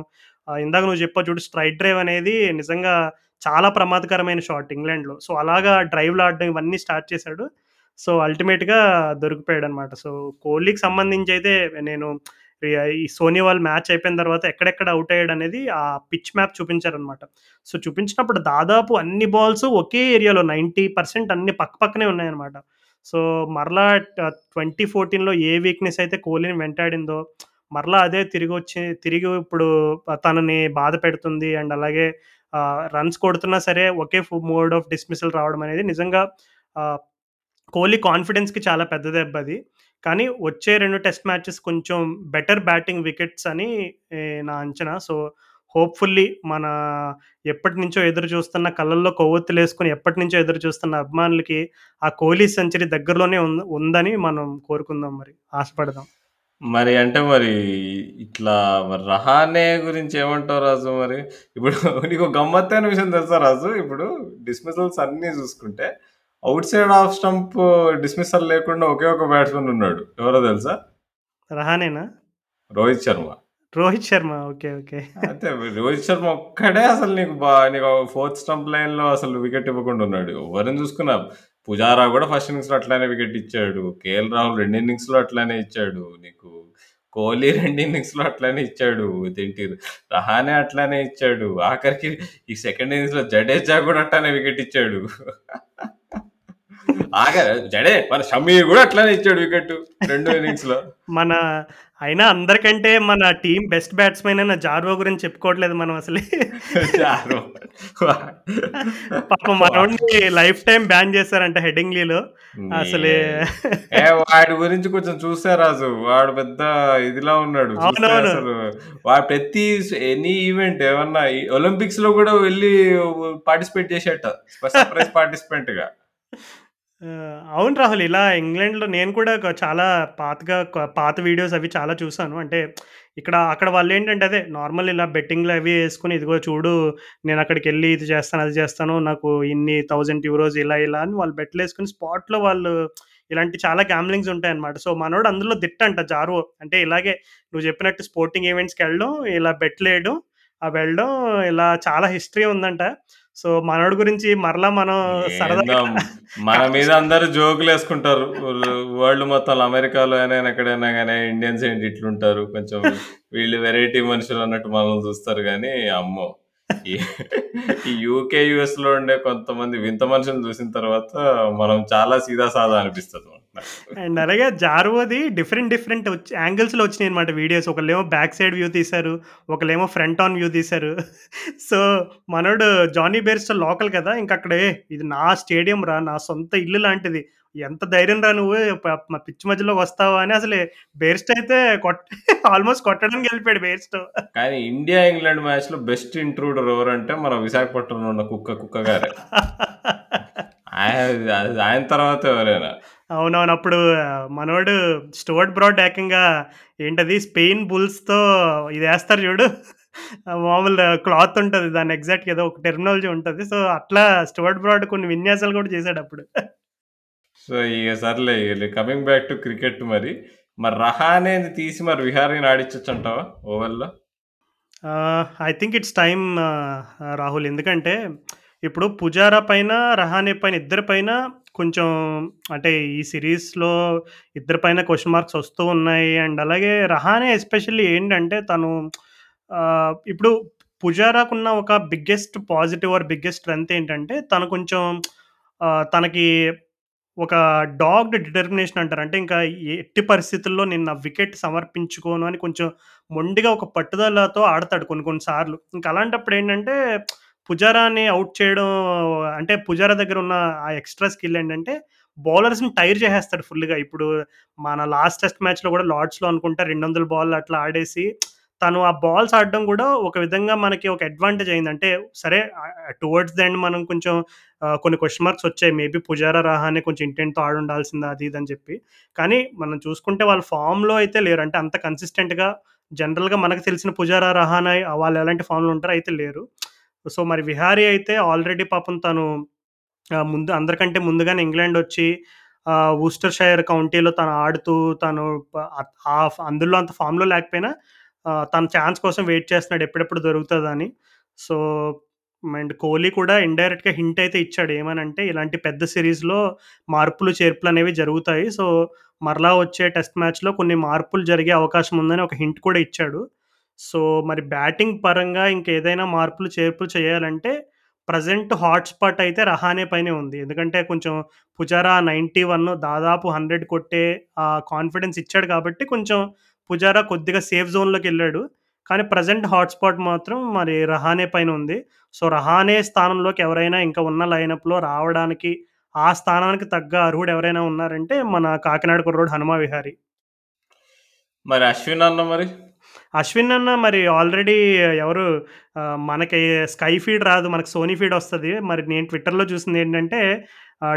ఇందాక నువ్వు చెప్పా చూడు స్ట్రైట్ డ్రైవ్ అనేది నిజంగా చాలా ప్రమాదకరమైన షాట్ ఇంగ్లాండ్‌లో. సో, అలాగా డ్రైవ్లు ఆడడం ఇవన్నీ స్టార్ట్ చేశాడు. సో, అల్టిమేట్‌గా దొరికిపోయాడనమాట. సో, కోహ్లీకి సంబంధించి అయితే నేను ఈ సోనీ వాళ్ళ మ్యాచ్ అయిపోయిన తర్వాత ఎక్కడెక్కడ ఔట్ అయ్యాడనేది ఆ పిచ్ మ్యాప్ చూపించారనమాట. సో, చూపించినప్పుడు దాదాపు అన్ని బాల్స్ ఒకే ఏరియాలో 90% అన్ని పక్క పక్కనే ఉన్నాయన్నమాట. సో, మరలా ట్వంటీ ఫోర్టీన్లో ఏ వీక్‌నెస్ అయితే కోహ్లీని వెంటాడిందో మరలా అదే తిరిగి వచ్చి తిరిగి ఇప్పుడు తనని బాధ పెడుతుంది. అండ్ అలాగే రన్స్ కొడుతున్నా సరే ఒకే మోడ్ ఆఫ్ డిస్మిసల్ రావడం అనేది నిజంగా కోహ్లీ కాన్ఫిడెన్స్‌కి చాలా పెద్ద దెబ్బ అది. కానీ వచ్చే రెండు టెస్ట్ మ్యాచెస్ కొంచెం బెటర్ బ్యాటింగ్ వికెట్స్ అని నా అంచనా. సో, హోప్‌ఫుల్లీ మన ఎప్పటినుంచో ఎదురు చూస్తున్న కళ్ళల్లో కొవ్వొత్తులేసుకొని ఎప్పటినుంచో ఎదురు చూస్తున్న అభిమానులకి ఆ కోహ్లీ సెంచరీ దగ్గరలోనే ఉం ఉందని మనం కోరుకుందాం మరి. ఆశపడదాం. మరి అంటే మరి ఇట్లా మరి రహానే గురించి ఏమంటావు రాజు మరి? ఇప్పుడు నీకో గమ్మత్తైన విషయం తెలుసా రాజు? ఇప్పుడు డిస్మిసల్స్ అన్నీ చూసుకుంటే outside off stump dismissal లేకుండా ఒకే ఒక బ్యాట్స్‌మన్ ఉన్నాడు. ఎవరో తెలుసా? రహానేనా? రోహిత్ శర్మ. రోహిత్ శర్మ. ఓకే. ఓకే. అంతే రోహిత్ శర్మ ఒక్కడే అసలు నీకు బా నీకు ఫోర్త్ స్టంప్ లైన్‌లో అసలు వికెట్ ఇవ్వకుండా ఉన్నాడు. ఎవరిని చూసుకున్నా పుజారా కూడా ఫస్ట్ ఇన్నింగ్స్‌లో అట్లానే వికెట్ ఇచ్చాడు. కేఎల్ రాహుల్ రెండు ఇన్నింగ్స్లో అట్లానే ఇచ్చాడు. నీకు కోహ్లీ రెండు ఇన్నింగ్స్లో అట్లానే ఇచ్చాడు. ఇదేంటి రహానే అట్లానే ఇచ్చాడు. ఆఖరికి ఈ సెకండ్ ఇన్నింగ్స్‌లో జడేజా కూడా అట్లానే వికెట్ ఇచ్చాడు. ఆఖరి జడే మన షమీ కూడా అట్లానే ఇచ్చాడు వికెట్ 2 ఇన్నింగ్స్‌లో. మన అయినా అందరికంటే మన టీమ్ బెస్ట్ బ్యాట్స్‌మన్ అయిన జార్వో గురించి చెప్పుకోవట్లేదు మనం అసలే. పాపం మనోడిని లైఫ్ టైమ్ బ్యాన్ చేశారంట హెడింగ్లీలో. అసలే వాడి గురించి కొంచెం చూసా రాజు. వాడు పెద్ద ఇదిలా ఉన్నాడు. అసలు వాడు ప్రతి ఎనీ ఈవెంట్ ఏమన్నా ఈ ఒలింపిక్స్‌లో కూడా వెళ్ళి పార్టిసిపేట్ చేసేట. సర్ప్రైజ్ పార్టిసిపెంట్‌గా. ఆ! అవును రాహుల్. ఇలా ఇంగ్లాండ్‌లో నేను కూడా చాలా పాతగా క పాత వీడియోస్ అవి చాలా చూసాను. అంటే ఇక్కడ అక్కడ వాళ్ళేంటంటే అదే నార్మల్ ఇలా బెట్టింగ్‌లు అవి యేసుకొని ఇదిగో చూడు నేనక్కడికెళ్ళి ఇది చేస్తాను, అది చేస్తాను. నాకు ఇన్ని థౌజండ్ యూరోస్ ఇలా ఇలా అని వాళ్ళు బెట్లేసుకొని స్పాట్‌లో వాళ్ళు ఇలాంటి చాలా గ్యాంబ్లింగ్స్ ఉంటాయన్నమాట. సో, మనోడు అందులో దిట్టంట జార్వో. అంటే ఇలాగే నువ్వు చెప్పినట్టు స్పోర్టింగ్ ఈవెంట్స్‌కెళ్ళడం, ఇలా బెట్లేయడం, అవి వెళ్ళడం ఇలా చాలా హిస్టరీ ఉందంట. సో, మనోడి గురించి మరలా మనం ఏందో మన మీద అందరూ జోకులేసుకుంటారు. వరల్డ్ మొత్తం అమెరికాలో అయినా ఎక్కడైనా కానీ ఇండియన్స్ ఏంటి ఇట్లుంటారు. కొంచెం వీళ్ళు వెరైటీ మనుషులు అన్నట్టు మనల్ని చూస్తారు కానీ అమ్మో! ఈ యూకే యుఎస్లో ఉండే కొంతమంది వింత మనుషులు చూసిన తర్వాత మనం చాలా సీదా సాదా అనిపిస్తుంది అండ్ అలాగే జార్వోది డిఫరెంట్ డిఫరెంట్ వచ్చి యాంగిల్స్‌లో వచ్చినాయన్నమాట వీడియోస్. ఒకళ్ళేమో బ్యాక్ సైడ్ వ్యూ తీశారు. ఒకళ్ళేమో ఫ్రంట్ ఆన్ వ్యూ తీశారు. సో, మనోడు జానీ బేర్‌స్టో లోకల్ కదా! ఇంక అక్కడ "ఏయ్! ఇది నా స్టేడియం రా! నా సొంత ఇల్లు లాంటిది. ఎంత ధైర్యం రా నువ్వు మా పిచ్ మధ్యలోకి వస్తావా?" అని అసలు బేర్‌స్టో అయితే కొట్ ఆల్‌మోస్ట్ కొట్టడానికి ఎళ్ళిపోయాడు బేర్‌స్టో. కానీ ఇండియా, ఇంగ్లాండ్ మ్యాచ్‌లో బెస్ట్ ఇంట్రూడర్ ఎవరంటే మన విశాఖపట్నంలో ఉన్న కుక్క కుక్క గారే. ఆయన తర్వాత ఎవరైనా. అవునవును. అప్పుడు మనోడు స్టువర్ట్ బ్రాడ్ ఏకంగా ఏంటది స్పెయిన్ బుల్స్‌తో ఇదేస్తారు చూడు. మామూలు క్లాత్ ఉంటది. దాన్ని ఎగ్జాక్ట్‌గా ఏదో ఒక టెర్మినాలజీ ఉంటది. సో, అట్లా స్టువర్ట్ బ్రాడ్ కొన్ని విన్యాసాలు కూడా చేసాడప్పుడు. సో, ఇగ సర్లే ఇగ కమింగ్ బ్యాక్ టు క్రికెట్ మరి. మరి రహానేని తీసి మరి విహారీని ఆడించొచ్చంటావా ఓవెల్‌లో? ఆహ్, ఐ థింక్ ఇట్స్ టైమ్ ఆహ్, రాహుల్. ఎందుకంటే ఇప్పుడు పుజారా పైన, రహానే పైన ఇద్దరి పైన కొంచెం అంటే ఈ సిరీస్లో ఇద్దరి పైన క్వశ్చన్ మార్క్స్ వస్తూ ఉన్నాయి. అండ్ అలాగే రహానే ఎస్పెషల్లీ ఏంటంటే తను ఇప్పుడు పుజారాకున్న ఒక biggest positive or biggest strength ఏంటంటే తను కొంచెం తనకి ఒక డాగ్డ్ డిటర్మినేషన్ అంటారు. అంటే ఇంకా ఎట్టి పరిస్థితుల్లో నేను నా వికెట్ సమర్పించుకోను అని కొంచెం మొండిగా ఒక పట్టుదలతో ఆడతాడు కొన్ని కొన్ని సార్లు. అలాంటప్పుడు ఏంటంటే పుజారాని అవుట్ చేయడం అంటే పుజారా దగ్గర ఉన్న ఆ ఎక్స్‌ట్రా స్కిల్ ఏంటంటే బౌలర్స్‌ని టైర్ చేసేస్తాడు ఫుల్‌గా. ఇప్పుడు మన లాస్ట్ టెస్ట్ మ్యాచ్‌లో కూడా లార్డ్స్‌లో అనుకుంటా రెండు వందల బాల్ అట్లా ఆడేసి తను ఆ బాల్స్ ఆడడం కూడా ఒక విధంగా మనకి ఒక అడ్వాంటేజ్ అయింది. అంటే సరే టువర్డ్స్ ద ఎండ్ మనం కొంచెం కొన్ని క్వశ్చన్ మార్క్స్ వచ్చాయి. మేబీ పుజారా, రహానే కొంచెం ఇంటెంట్‌తో ఆడుండాల్సింది అది ఇది అని చెప్పి. కానీ మనం చూసుకుంటే వాళ్ళ ఫామ్లో అయితే లేరు. అంటే అంత కన్సిస్టెంట్‌గా జనరల్‌గా మనకు తెలిసిన పుజారా, రహానా వాళ్ళు ఎలాంటి ఫామ్లో ఉంటారో అయితే లేరు. సో, మరి విహారీ అయితే ఆల్రెడీ పాపం తను ముందు అందరికంటే ముందుగానే ఇంగ్లాండ్ వచ్చి ఊస్టర్ షైర్ కౌంటీలో తను ఆడుతూ తను అందులో అంత ఫామ్లో లేకపోయినా తన ఛాన్స్ కోసం వెయిట్ చేస్తున్నాడు ఎప్పుడెప్పుడు దొరుకుతుందని సో, అండ్ కోహ్లీ కూడా ఇండైరెక్ట్‌గా హింట్ అయితే ఇచ్చాడు. ఏమనంటే ఇలాంటి పెద్ద సిరీస్లో మార్పులు, చేర్పులు అనేవి జరుగుతాయి. సో, మరలా వచ్చే టెస్ట్ మ్యాచ్‌లో కొన్ని మార్పులు జరిగే అవకాశం ఉందని ఒక హింట్ కూడా ఇచ్చాడు. సో, మరి బ్యాటింగ్ పరంగా ఇంకేదైనా మార్పులు, చేర్పులు చేయాలంటే ప్రెజెంట్ హాట్ స్పాట్ అయితే రహానే పైనే ఉంది. ఎందుకంటే కొంచెం పుజారా 91 దాదాపు 100 కొట్టే ఆ కాన్ఫిడెన్స్ ఇచ్చాడు కాబట్టి కొంచెం పుజారా కొద్దిగా సేఫ్ జోన్‌లోకెళ్ళాడు. కానీ ప్రెజెంట్ హాట్ స్పాట్ మాత్రం మరి రహానే పైన ఉంది. సో, రహానే స్థానంలోకి ఎవరైనా ఇంకా ఉన్న లైనప్‌లో రావడానికి ఆ స్థానానికి తగ్గ అర్హుడు ఎవరైనా ఉన్నారంటే మన కాకినాడ కుర్రోడు హనుమ విహారీ. మరి అశ్విన్ అన్న మరి? అశ్విన్ అన్న మరి ఆల్రెడీ ఎవరు మనకి స్కై ఫీడ్ రాదు. మనకు సోనీ ఫీడ్ వస్తుంది మరి నేను ట్విట్టర్‌లో చూసింది ఏంటంటే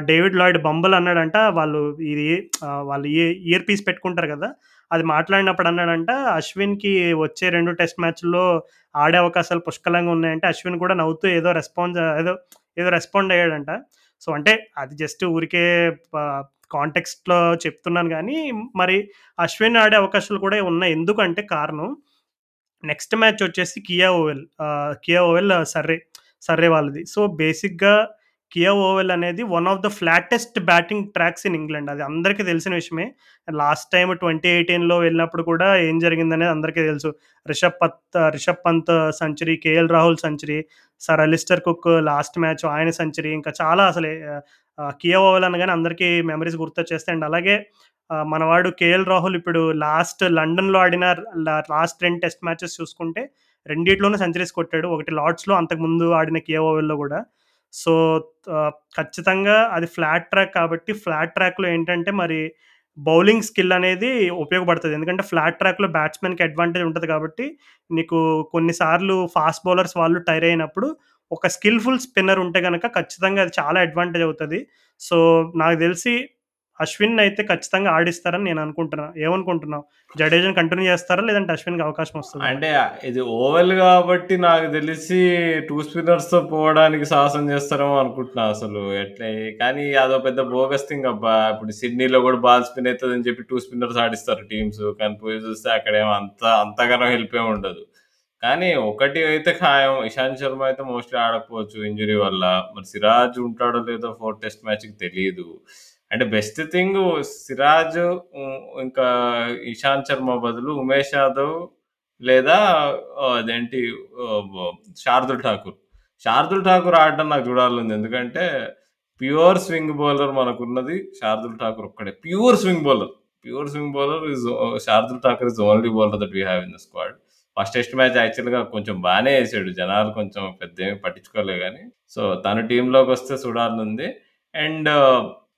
డేవిడ్ లాయిడ్ బంబుల్ అన్నాడంట వాళ్ళు ఇది వాళ్ళు ఇ ఇయర్ పీస్ పెట్టుకుంటారు కదా! అది మాట్లాడినప్పుడు అన్నాడంట అశ్విన్‌కి వచ్చే రెండు టెస్ట్ మ్యాచ్‌ల్లో ఆడే అవకాశాలు పుష్కలంగా ఉన్నాయంటే అశ్విన్ కూడా నవ్వుతూ ఏదో రెస్పాన్స్ ఏదో ఏదో రెస్పాండ్ అయ్యాడంట. సో, అంటే అది జస్ట్ ఊరికే కాంటెక్స్ట్‌లో చెప్తున్నాను కానీ మరి అశ్విన్ ఆడే అవకాశాలు కూడా ఉన్నాయి. ఎందుకంటే కారణం నెక్స్ట్ మ్యాచ్ వచ్చేసి Kia Oval. Kia Oval Surrey, Surrey వాళ్ళది. సో, బేసిక్‌గా కియా ఓవెల్ అనేది one of the flattest batting tracks in England. అది అందరికీ తెలిసిన విషయమే. లాస్ట్ టైం ట్వంటీ ఎయిటీన్లో వెళ్ళినప్పుడు కూడా ఏం జరిగిందనేది అందరికీ తెలుసు. Rishabh Pant Rishabh Pant century, KL Rahul century, sir Alastair Cook last match ఆయన సెంచరీ ఇంకా చాలా అసలు కియా ఓవెల్ అనగానే అందరికీ మెమరీస్ గుర్తొచ్చేస్తాయి. అండ్ అలాగే మనవాడు కేఎల్ రాహుల్ ఇప్పుడు లాస్ట్ లండన్‌లో ఆడిన లాస్ట్ రెండు టెస్ట్ మ్యాచెస్ చూసుకుంటే రెండిట్లోనూ సెంచరీస్ కొట్టాడు. ఒకటి లార్డ్స్‌లో అంతకుముందు ఆడిన కియా ఓవెల్‌లో సో, ఆహ్, ఖచ్చితంగా అది ఫ్లాట్ ట్రాక్ కాబట్టి ఫ్లాట్ ట్రాక్‌లో ఏంటంటే మరి బౌలింగ్ స్కిల్ అనేది ఉపయోగపడతది. ఎందుకంటే ఫ్లాట్ ట్రాక్‌లో బ్యాట్స్‌మెన్‌కి అడ్వాంటేజ్ ఉంటది కాబట్టి నీకు కొన్ని సార్లు ఫాస్ట్ బౌలర్స్ వాళ్ళు టైర్ అయినప్పుడు ఒక స్కిల్‌ఫుల్ స్పిన్నర్ ఉంటే గనక ఖచ్చితంగా అది చాలా అడ్వాంటేజ్ అవుతది. సో, నాకు తెలిసి అశ్విన్ అయితే ఖచ్చితంగా ఆడిస్తారని నేను అనుకుంటున్నాను ఏమనుకుంటున్నావు? జడేజాని కంటిన్యూ చేస్తారా? లేదంటే అశ్విన్‌కి అవకాశం వస్తుంది అంటే ఇది ఓవెల్ కాబట్టి నాకు తెలిసి 2 స్పిన్నర్స్‌తో పోవడానికి సాహసం చేస్తారేమో అనుకుంటున్నా అసలు. ఎట్లా కానీ అదో పెద్ద బోగస్ థింగ్ అబ్బా! ఇప్పుడు సిడ్నీలో కూడా బాల్ స్పిన్ అయితదని చెప్పి టూ స్పిన్నర్స్ ఆడిస్తారు టీమ్స్. కానీ పోయి చూస్తే అక్కడేమో అంత అంతగానో హెల్ప్ ఏమి ఉండదు. కానీ ఒకటి అయితే ఖాయం ఇషాంత్ శర్మ అయితే మోస్ట్‌లీ ఆడకపోవచ్చు ఇంజురీ వల్ల. మరి సిరాజ్ ఉంటాడో లేదో ఫోర్ టెస్ట్ మ్యాచ్‌కి తెలియదు అంటే బెస్ట్ థింగ్ సిరాజ్ ఇంకా ఇషాంత్ శర్మ బదులు ఉమేష్ యాదవ్ లేదా అదేంటి శార్దుల్ ఠాకూర్. శార్దుల్ ఠాకూర్ ఆడడం నాకు చూడాలని ఎందుకంటే ప్యూర్ స్వింగ్ బౌలర్ మనకున్నది శార్దుల్ ఠాకూర్ ఒక్కడే. Pure swing bowler. Pure swing bowler is Shardul Thakur is only bowler that we have in the squad. First test match యాక్చువల్‌గా కొంచెం బాగానే వేసాడు జనాలు కొంచెం పెద్దేమి పట్టించుకోలే కానీ సో, తను వస్తే చూడాలనుంది. And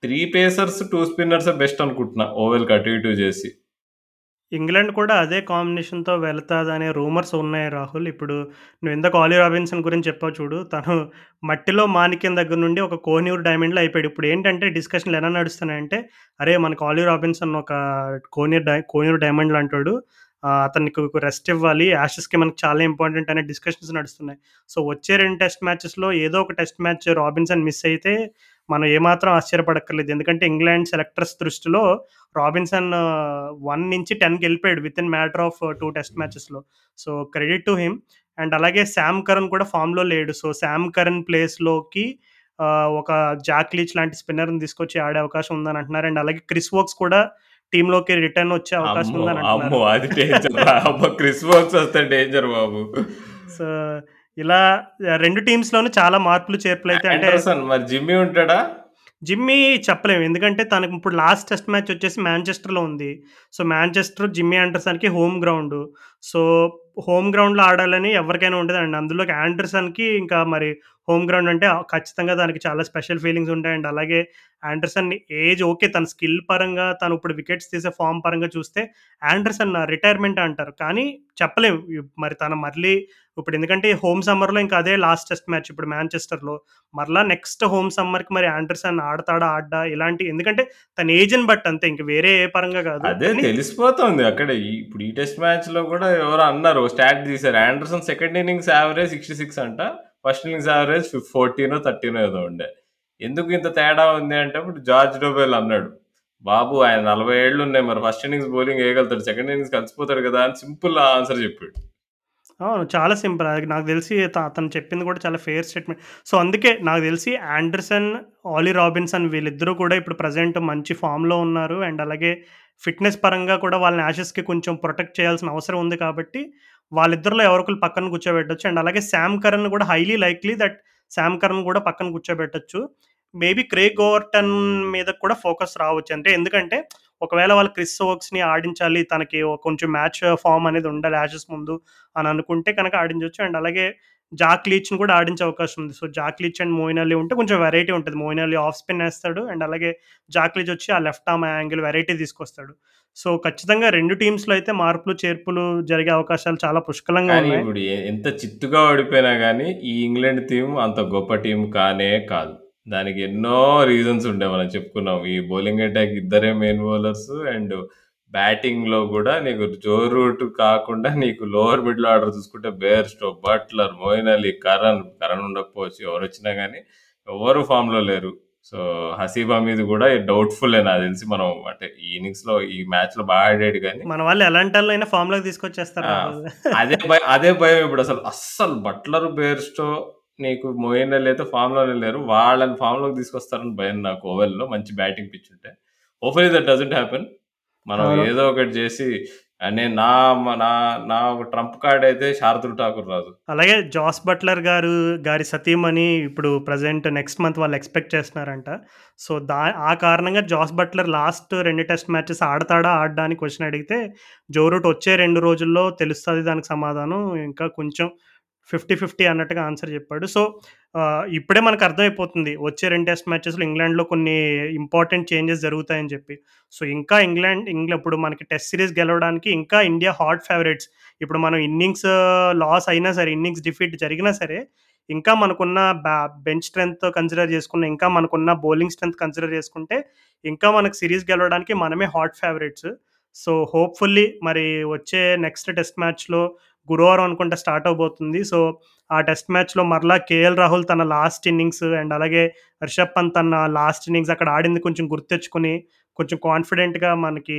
three pacers, two spinners best అనుకుంటున్నా ఓవెల్ అటు ఇటు చేసి. ఇంగ్లాండ్ కూడా అదే కాంబినేషన్‌తో వెళతాదనే రూమర్స్ ఉన్నాయి రాహుల్. ఇప్పుడు నువ్వు ఎందుకు ఆలీ రాబిన్సన్ గురించి చెప్పావు చూడు. తను మట్టిలో మాణిక్యం దగ్గర నుండి ఒక కోహినూర్ డైమండ్‌లో అయిపోయాడు. ఇప్పుడు ఏంటంటే డిస్కషన్‌లు ఎలా నడుస్తున్నాయంటే, అరే! మనకు ఆలీ రాబిన్సన్ ఒక కోహినూర్ డై కోహినూర్ డైమండ్లు అంటాడు అతనికి రెస్ట్ ఇవ్వాలి. యాషెస్‌కి మనకు చాలా ఇంపార్టెంట్ అనే డిస్కషన్స్ నడుస్తున్నాయి. సో, వచ్చే రెండు టెస్ట్ మ్యాచెస్‌లో ఏదో ఒక టెస్ట్ మ్యాచ్ రాబిన్సన్ మిస్ అయితే మనం ఏమాత్రం ఆశ్చర్యపడక్కర్లేదు. ఎందుకంటే ఇంగ్లాండ్ సెలెక్టర్స్ దృష్టిలో రాబిన్సన్ 1 నుంచి 10కి ఎళ్ళిపోయాడు within matter of 2 test మ్యాచెస్‌లో. So, credit to him. And అలాగే సామ్ కరన్ కూడా ఫామ్‌లో లేడు. సో, సామ్ కరన్ ప్లేస్‌లోకి ఒక జాక్ లీచ్ లాంటి స్పిన్నర్‌ని తీసుకొచ్చి ఆడే అవకాశం ఉందని అంటున్నారు. అండ్ అలాగే క్రిస్ వోక్స్ కూడా టీమ్‌లోకి రిటర్న్ వచ్చే అవకాశం! ఉందని! అంటున్నారు. క్రిస్ వోక్స్ వస్తే డేంజర్ బాబు. సో, ఇలా 2 టీమ్స్‌లోనూ చాలా మార్పులు చేర్పులైతే అంటే ఆండర్సన్ మరి జిమ్మీ ఉంటాడా? జిమ్మీ చెప్పలేము. ఎందుకంటే తనకి ఇప్పుడు లాస్ట్ టెస్ట్ మ్యాచ్ వచ్చేసి మాంచెస్టర్‌లో ఉంది. సో, మాంచెస్టర్ జిమ్మీ ఆండర్సన్‌కి హోమ్ గ్రౌండు. సో, హోమ్ గ్రౌండ్‌లో ఆడాలని ఎవరికైనా ఉంటదండి. అందులోకి ఆండర్సన్‌కి ఇంకా మరి హోమ్ గ్రౌండ్ అంటే ఖచ్చితంగా దానికి చాలా స్పెషల్ ఫీలింగ్స్ ఉంటాయి. అండ్ అలాగే ఆండర్సన్ ఏజ్ ఓకే. తన స్కిల్ పరంగా తను ఇప్పుడు వికెట్స్ తీసే ఫార్మ్ పరంగా చూస్తే ఆండర్సన్ రిటైర్మెంట్ అంటారు. కానీ చెప్పలేం. మరి తను మళ్ళీ ఇప్పుడు ఎందుకంటే హోమ్ సమ్మర్‌లో ఇంకా అదే లాస్ట్ టెస్ట్ మ్యాచ్ ఇప్పుడు మాంచెస్టర్‌లో. మరలా నెక్స్ట్ హోమ్ సమ్మర్‌కి మరి ఆండర్సన్ ఆడతాడా? ఆడడా? ఇలాంటి ఎందుకంటే తన ఏజ్‌ని బట్టి అంతే. ఇంక వేరే ఏ పరంగా కాదు. అదే తెలిసిపోతుంది అక్కడే. ఇప్పుడు ఈ టెస్ట్ మ్యాచ్‌లో కూడా ఎవరో అన్నారు. స్టాట్ తీశారు. ఆండర్సన్ సెకండ్ ఇన్నింగ్స్ యావరేజ్ 66 అంట. ఫస్ట్ ఇన్నింగ్స్ యావరేజ్ ఫిఫ్ 14నో, 13నో ఏదో ఉండే. ఎందుకు ఇంత తేడా ఉంది అంటే ఇప్పుడు జార్జ్ డోబెల్ అన్నాడు. బాబు ఆయన 40 ఏళ్ళు ఉన్నాయి. మరి ఫస్ట్ ఇన్నింగ్స్ బౌలింగ్ వేయగలుగుతాడు సెకండ్ ఇన్నింగ్స్ కలిసిపోతాడు కదా! అని సింపుల్ ఆన్సర్ చెప్పాడు. అవును. చాలా సింపుల్. అది నాకు తెలిసి తను అతను చెప్పింది కూడా చాలా ఫేర్ స్టేట్‌మెంట్. సో, అందుకే నాకు తెలిసి ఆండర్సన్, ఆలీ రాబిన్సన్ వీళ్ళిద్దరూ కూడా ఇప్పుడు ప్రెజెంట్ మంచి ఫామ్‌లో ఉన్నారు. అండ్ అలాగే ఫిట్‌నెస్ పరంగా కూడా వాళ్ళని యాషెస్‌కి కొంచెం ప్రొటెక్ట్ చేయాల్సిన అవసరం ఉంది కాబట్టి వాళ్ళిద్దరిలో ఎవరికలు పక్కన కూర్చోబెట్టొచ్చు. అండ్ అలాగే శామ్ కరణ్ కూడా highly likely that Sam Curran కూడా పక్కన కూర్చోబెట్టొచ్చు. మేబీ క్రే గోవర్టన్ మీద కూడా ఫోకస్ రావచ్చు. అంటే ఎందుకంటే ఒకవేళ వాళ్ళు క్రిస్ వర్క్స్ని ఆడించాలి. తనకి కొంచెం మ్యాచ్ ఫార్మ్ అనేది ఉండాలి యాషెస్ ముందు అని అనుకుంటే కనుక ఆడించవచ్చు అండ్ అలాగే జాక్ లీచ్‌ని కూడా ఆడించే అవకాశం ఉంది. So, Jack Leach and Moeen Ali ఉంటే కొంచెం వెరైటీ ఉంటుంది మోయిన్ అలీ ఆఫ్ స్పిన్ వేస్తాడు అండ్ అలాగే జాక్ లీచ్ వచ్చి ఆ లెఫ్ట్ ఆర్మ్ యాంగిల్ వెరైటీ తీసుకొస్తాడు. సో, ఖచ్చితంగా 2 టీమ్స్‌లో అయితే మార్పులు, చేర్పులు జరిగే అవకాశాలు చాలా పుష్కలంగా కానీ ఉన్నాయి. ఇప్పుడు ఎంత చిత్తుగా ఓడిపోయినా గానీ, ఈ ఇంగ్లాండ్ టీమ్ అంత గొప్ప టీమ్ కానే కాదు. దానికి ఎన్నో రీజన్స్ ఉండే మనం చెప్పుకున్నాం. ఈ బౌలింగ్ అటాక్ ఇద్దరే మెయిన్ బౌలర్స్ అండ్ బ్యాటింగ్‌లో గూడా నీకు జో రూట్ కాకుండా నీకు లోవర్ మిడిల్ ఆర్డర్ చూసుకుంటే Bairstow, Buttler, Moeen Ali, Curran, Curran ఉండకపోవచ్చు ఎవరొచ్చినా గానీ ఎవ్వరు ఫామ్‌లో లేరు. సో, హసీబా మీద గూడా డౌట్‌ఫుల్లే నాకు తెలిసి మనం అంటే ఈ ఇన్నింగ్స్‌లో ఈ మ్యాచ్‌లో బాగా ఆడాడు గానీ మన వాళ్ళు ఎలాంటోళ్ళైనా ఫామ్‌లోకి తీసుకొచ్చేస్తారు ఆ! రాహుల్. అదే భయ అదే భయం ఇప్పుడసలు. అస్సలు బట్లర్, బేర్‌స్టో నీకు మోయిన్ అయితే ఫామ్‌లోనే లేరు. వాళ్ళని ఫామ్‌లోకి తీసుకొస్తారని భయం నాకు ఓవెల్‌లో మంచి బ్యాటింగ్ పిచ్ ఉంటే. Hopefully that doesn't happen. మనం. ఏదో ఒకటి చేసి నేను నా మ నా నా ఒక ట్రంప్ కార్డ్ అయితే శార్దుల్ ఠాకూర్ రాజు. అలాగే జాస్ బట్లర్ గారు గారి సతీమణి ఇప్పుడు ప్రజెంట్ నెక్స్ట్ మంత్ వాళ్ళు ఎక్స్‌పెక్ట్ చేస్తున్నారంట. సో, దా ఆ కారణంగా జాస్ బట్లర్ లాస్ట్ రెండు టెస్ట్ మ్యాచెస్ ఆడతాడా? ఆడడానికి క్వశ్చన్ అడిగితే, జో రూట్ వచ్చే రెండు రోజుల్లో తెలుస్తుంది దానికి సమాధానం. ఇంకా కొంచెం 50, 50 అన్నట్టుగా ఆన్సర్ చెప్పాడు. సో, ఇప్పుడే మనకు అర్థమైపోతుంది. వచ్చే రెండు టెస్ట్ మ్యాచెస్‌లో ఇంగ్లాండ్‌లో కొన్ని ఇంపార్టెంట్ చేంజెస్ జరుగుతాయని చెప్పి. సో, ఇంకా ఇంగ్లాండ్ ఇంగ్లాండ్ ఇప్పుడు మనకి టెస్ట్ సిరీస్ గెలవడానికి ఇంకా ఇండియా హాట్ ఫేవరెట్స్. ఇప్పుడు మనం ఇన్నింగ్స్ లాస్ అయినా సరే, ఇన్నింగ్స్ డిఫీట్ జరిగినా సరే, ఇంకా మనకున్న బ్యా బెంచ్ స్ట్రెంత్ కన్సిడర్ చేసుకున్న, ఇంకా మనకున్న బౌలింగ్ స్ట్రెంత్ కన్సిడర్ చేసుకుంటే, ఇంకా మనకు సిరీస్ గెలవడానికి మనమే హాట్ ఫేవరెట్స్. సో, హోప్‌ఫుల్లీ మరి వచ్చే నెక్స్ట్ టెస్ట్ మ్యాచ్‌లో గురువారం అనుకుంటా స్టార్ట్ అవ్వబోతుంది. సో, ఆ టెస్ట్ మ్యాచ్‌లో మరలా కేఎల్ రాహుల్ తన లాస్ట్ ఇన్నింగ్స్ అండ్ అలాగే రిషబ్ పంత్ తన లాస్ట్ ఇన్నింగ్స్ అక్కడ ఆడింది కొంచెం గుర్తెచ్చుకొని, కొంచెం కాన్ఫిడెంట్‌గా మనకి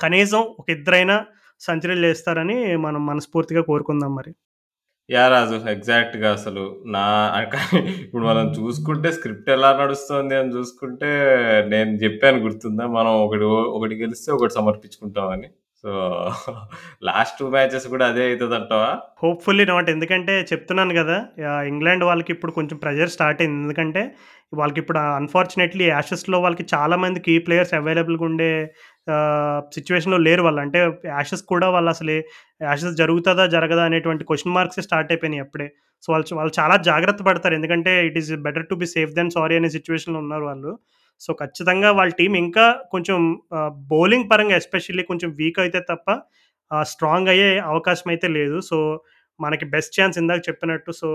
కనీసం ఒక ఇద్దరైనా సెంచరీలేస్తారని మనం మనస్ఫూర్తిగా కోరుకుందాం మరి. యాహ్! రాజు ఎగ్జాక్ట్‌గా అసలు నా ఇప్పుడు మనం చూసుకుంటే స్క్రిప్ట్ ఎలా నడుస్తోంది అని చూసుకుంటే నేను జెప్పాను గుర్తుందా? మనం ఒకటి ఒకటి గెలిస్తే ఒకటి సమర్పించుకుంటామని. సో, లాస్ట్ టూ మ్యాచెస్ కూడా అదే అయితదంటావా? Hopefully not. ఎందుకంటే చెప్తున్నాను కదా ఇంగ్లాండ్ వాళ్ళకి ఇప్పుడు కొంచెం ప్రెజర్ స్టార్ట్ అయింది. ఎందుకంటే వాళ్ళకి ఇప్పుడు అన్‌ఫార్చునేట్‌లీ యాషెస్‌లో వాళ్ళకి చాలా మంది కీ ప్లేయర్స్ అవైలబుల్‌గా ఉండే సిచ్యువేషన్లో లేరు వాళ్ళు. అంటే యాషెస్ కూడా వాళ్ళు అసలు యాషెస్ జరుగుతుందా జరగదా? అనేటువంటి క్వశ్చన్ మార్క్స్ స్టార్ట్ అయిపోయినాయి అప్పుడే. సో, వాళ్ళు వాళ్ళు చాలా జాగ్రత్త పడతారు. ఎందుకంటే it is better to be safe then sorry అనే సిచ్యువేషన్లో ఉన్నారు వాళ్ళు. సో, ఖచ్చితంగా వాళ్ళ టీం ఇంకా కొంచెం బౌలింగ్ పరంగా ఎస్పెషల్లీ కొంచెం వీక్ అయితే తప్ప స్ట్రాంగ్ అయ్యే అవకాశం అయితే లేదు. సో, మనకి బెస్ట్ ఛాన్స్ ఇందాక చెప్పినట్టు సో,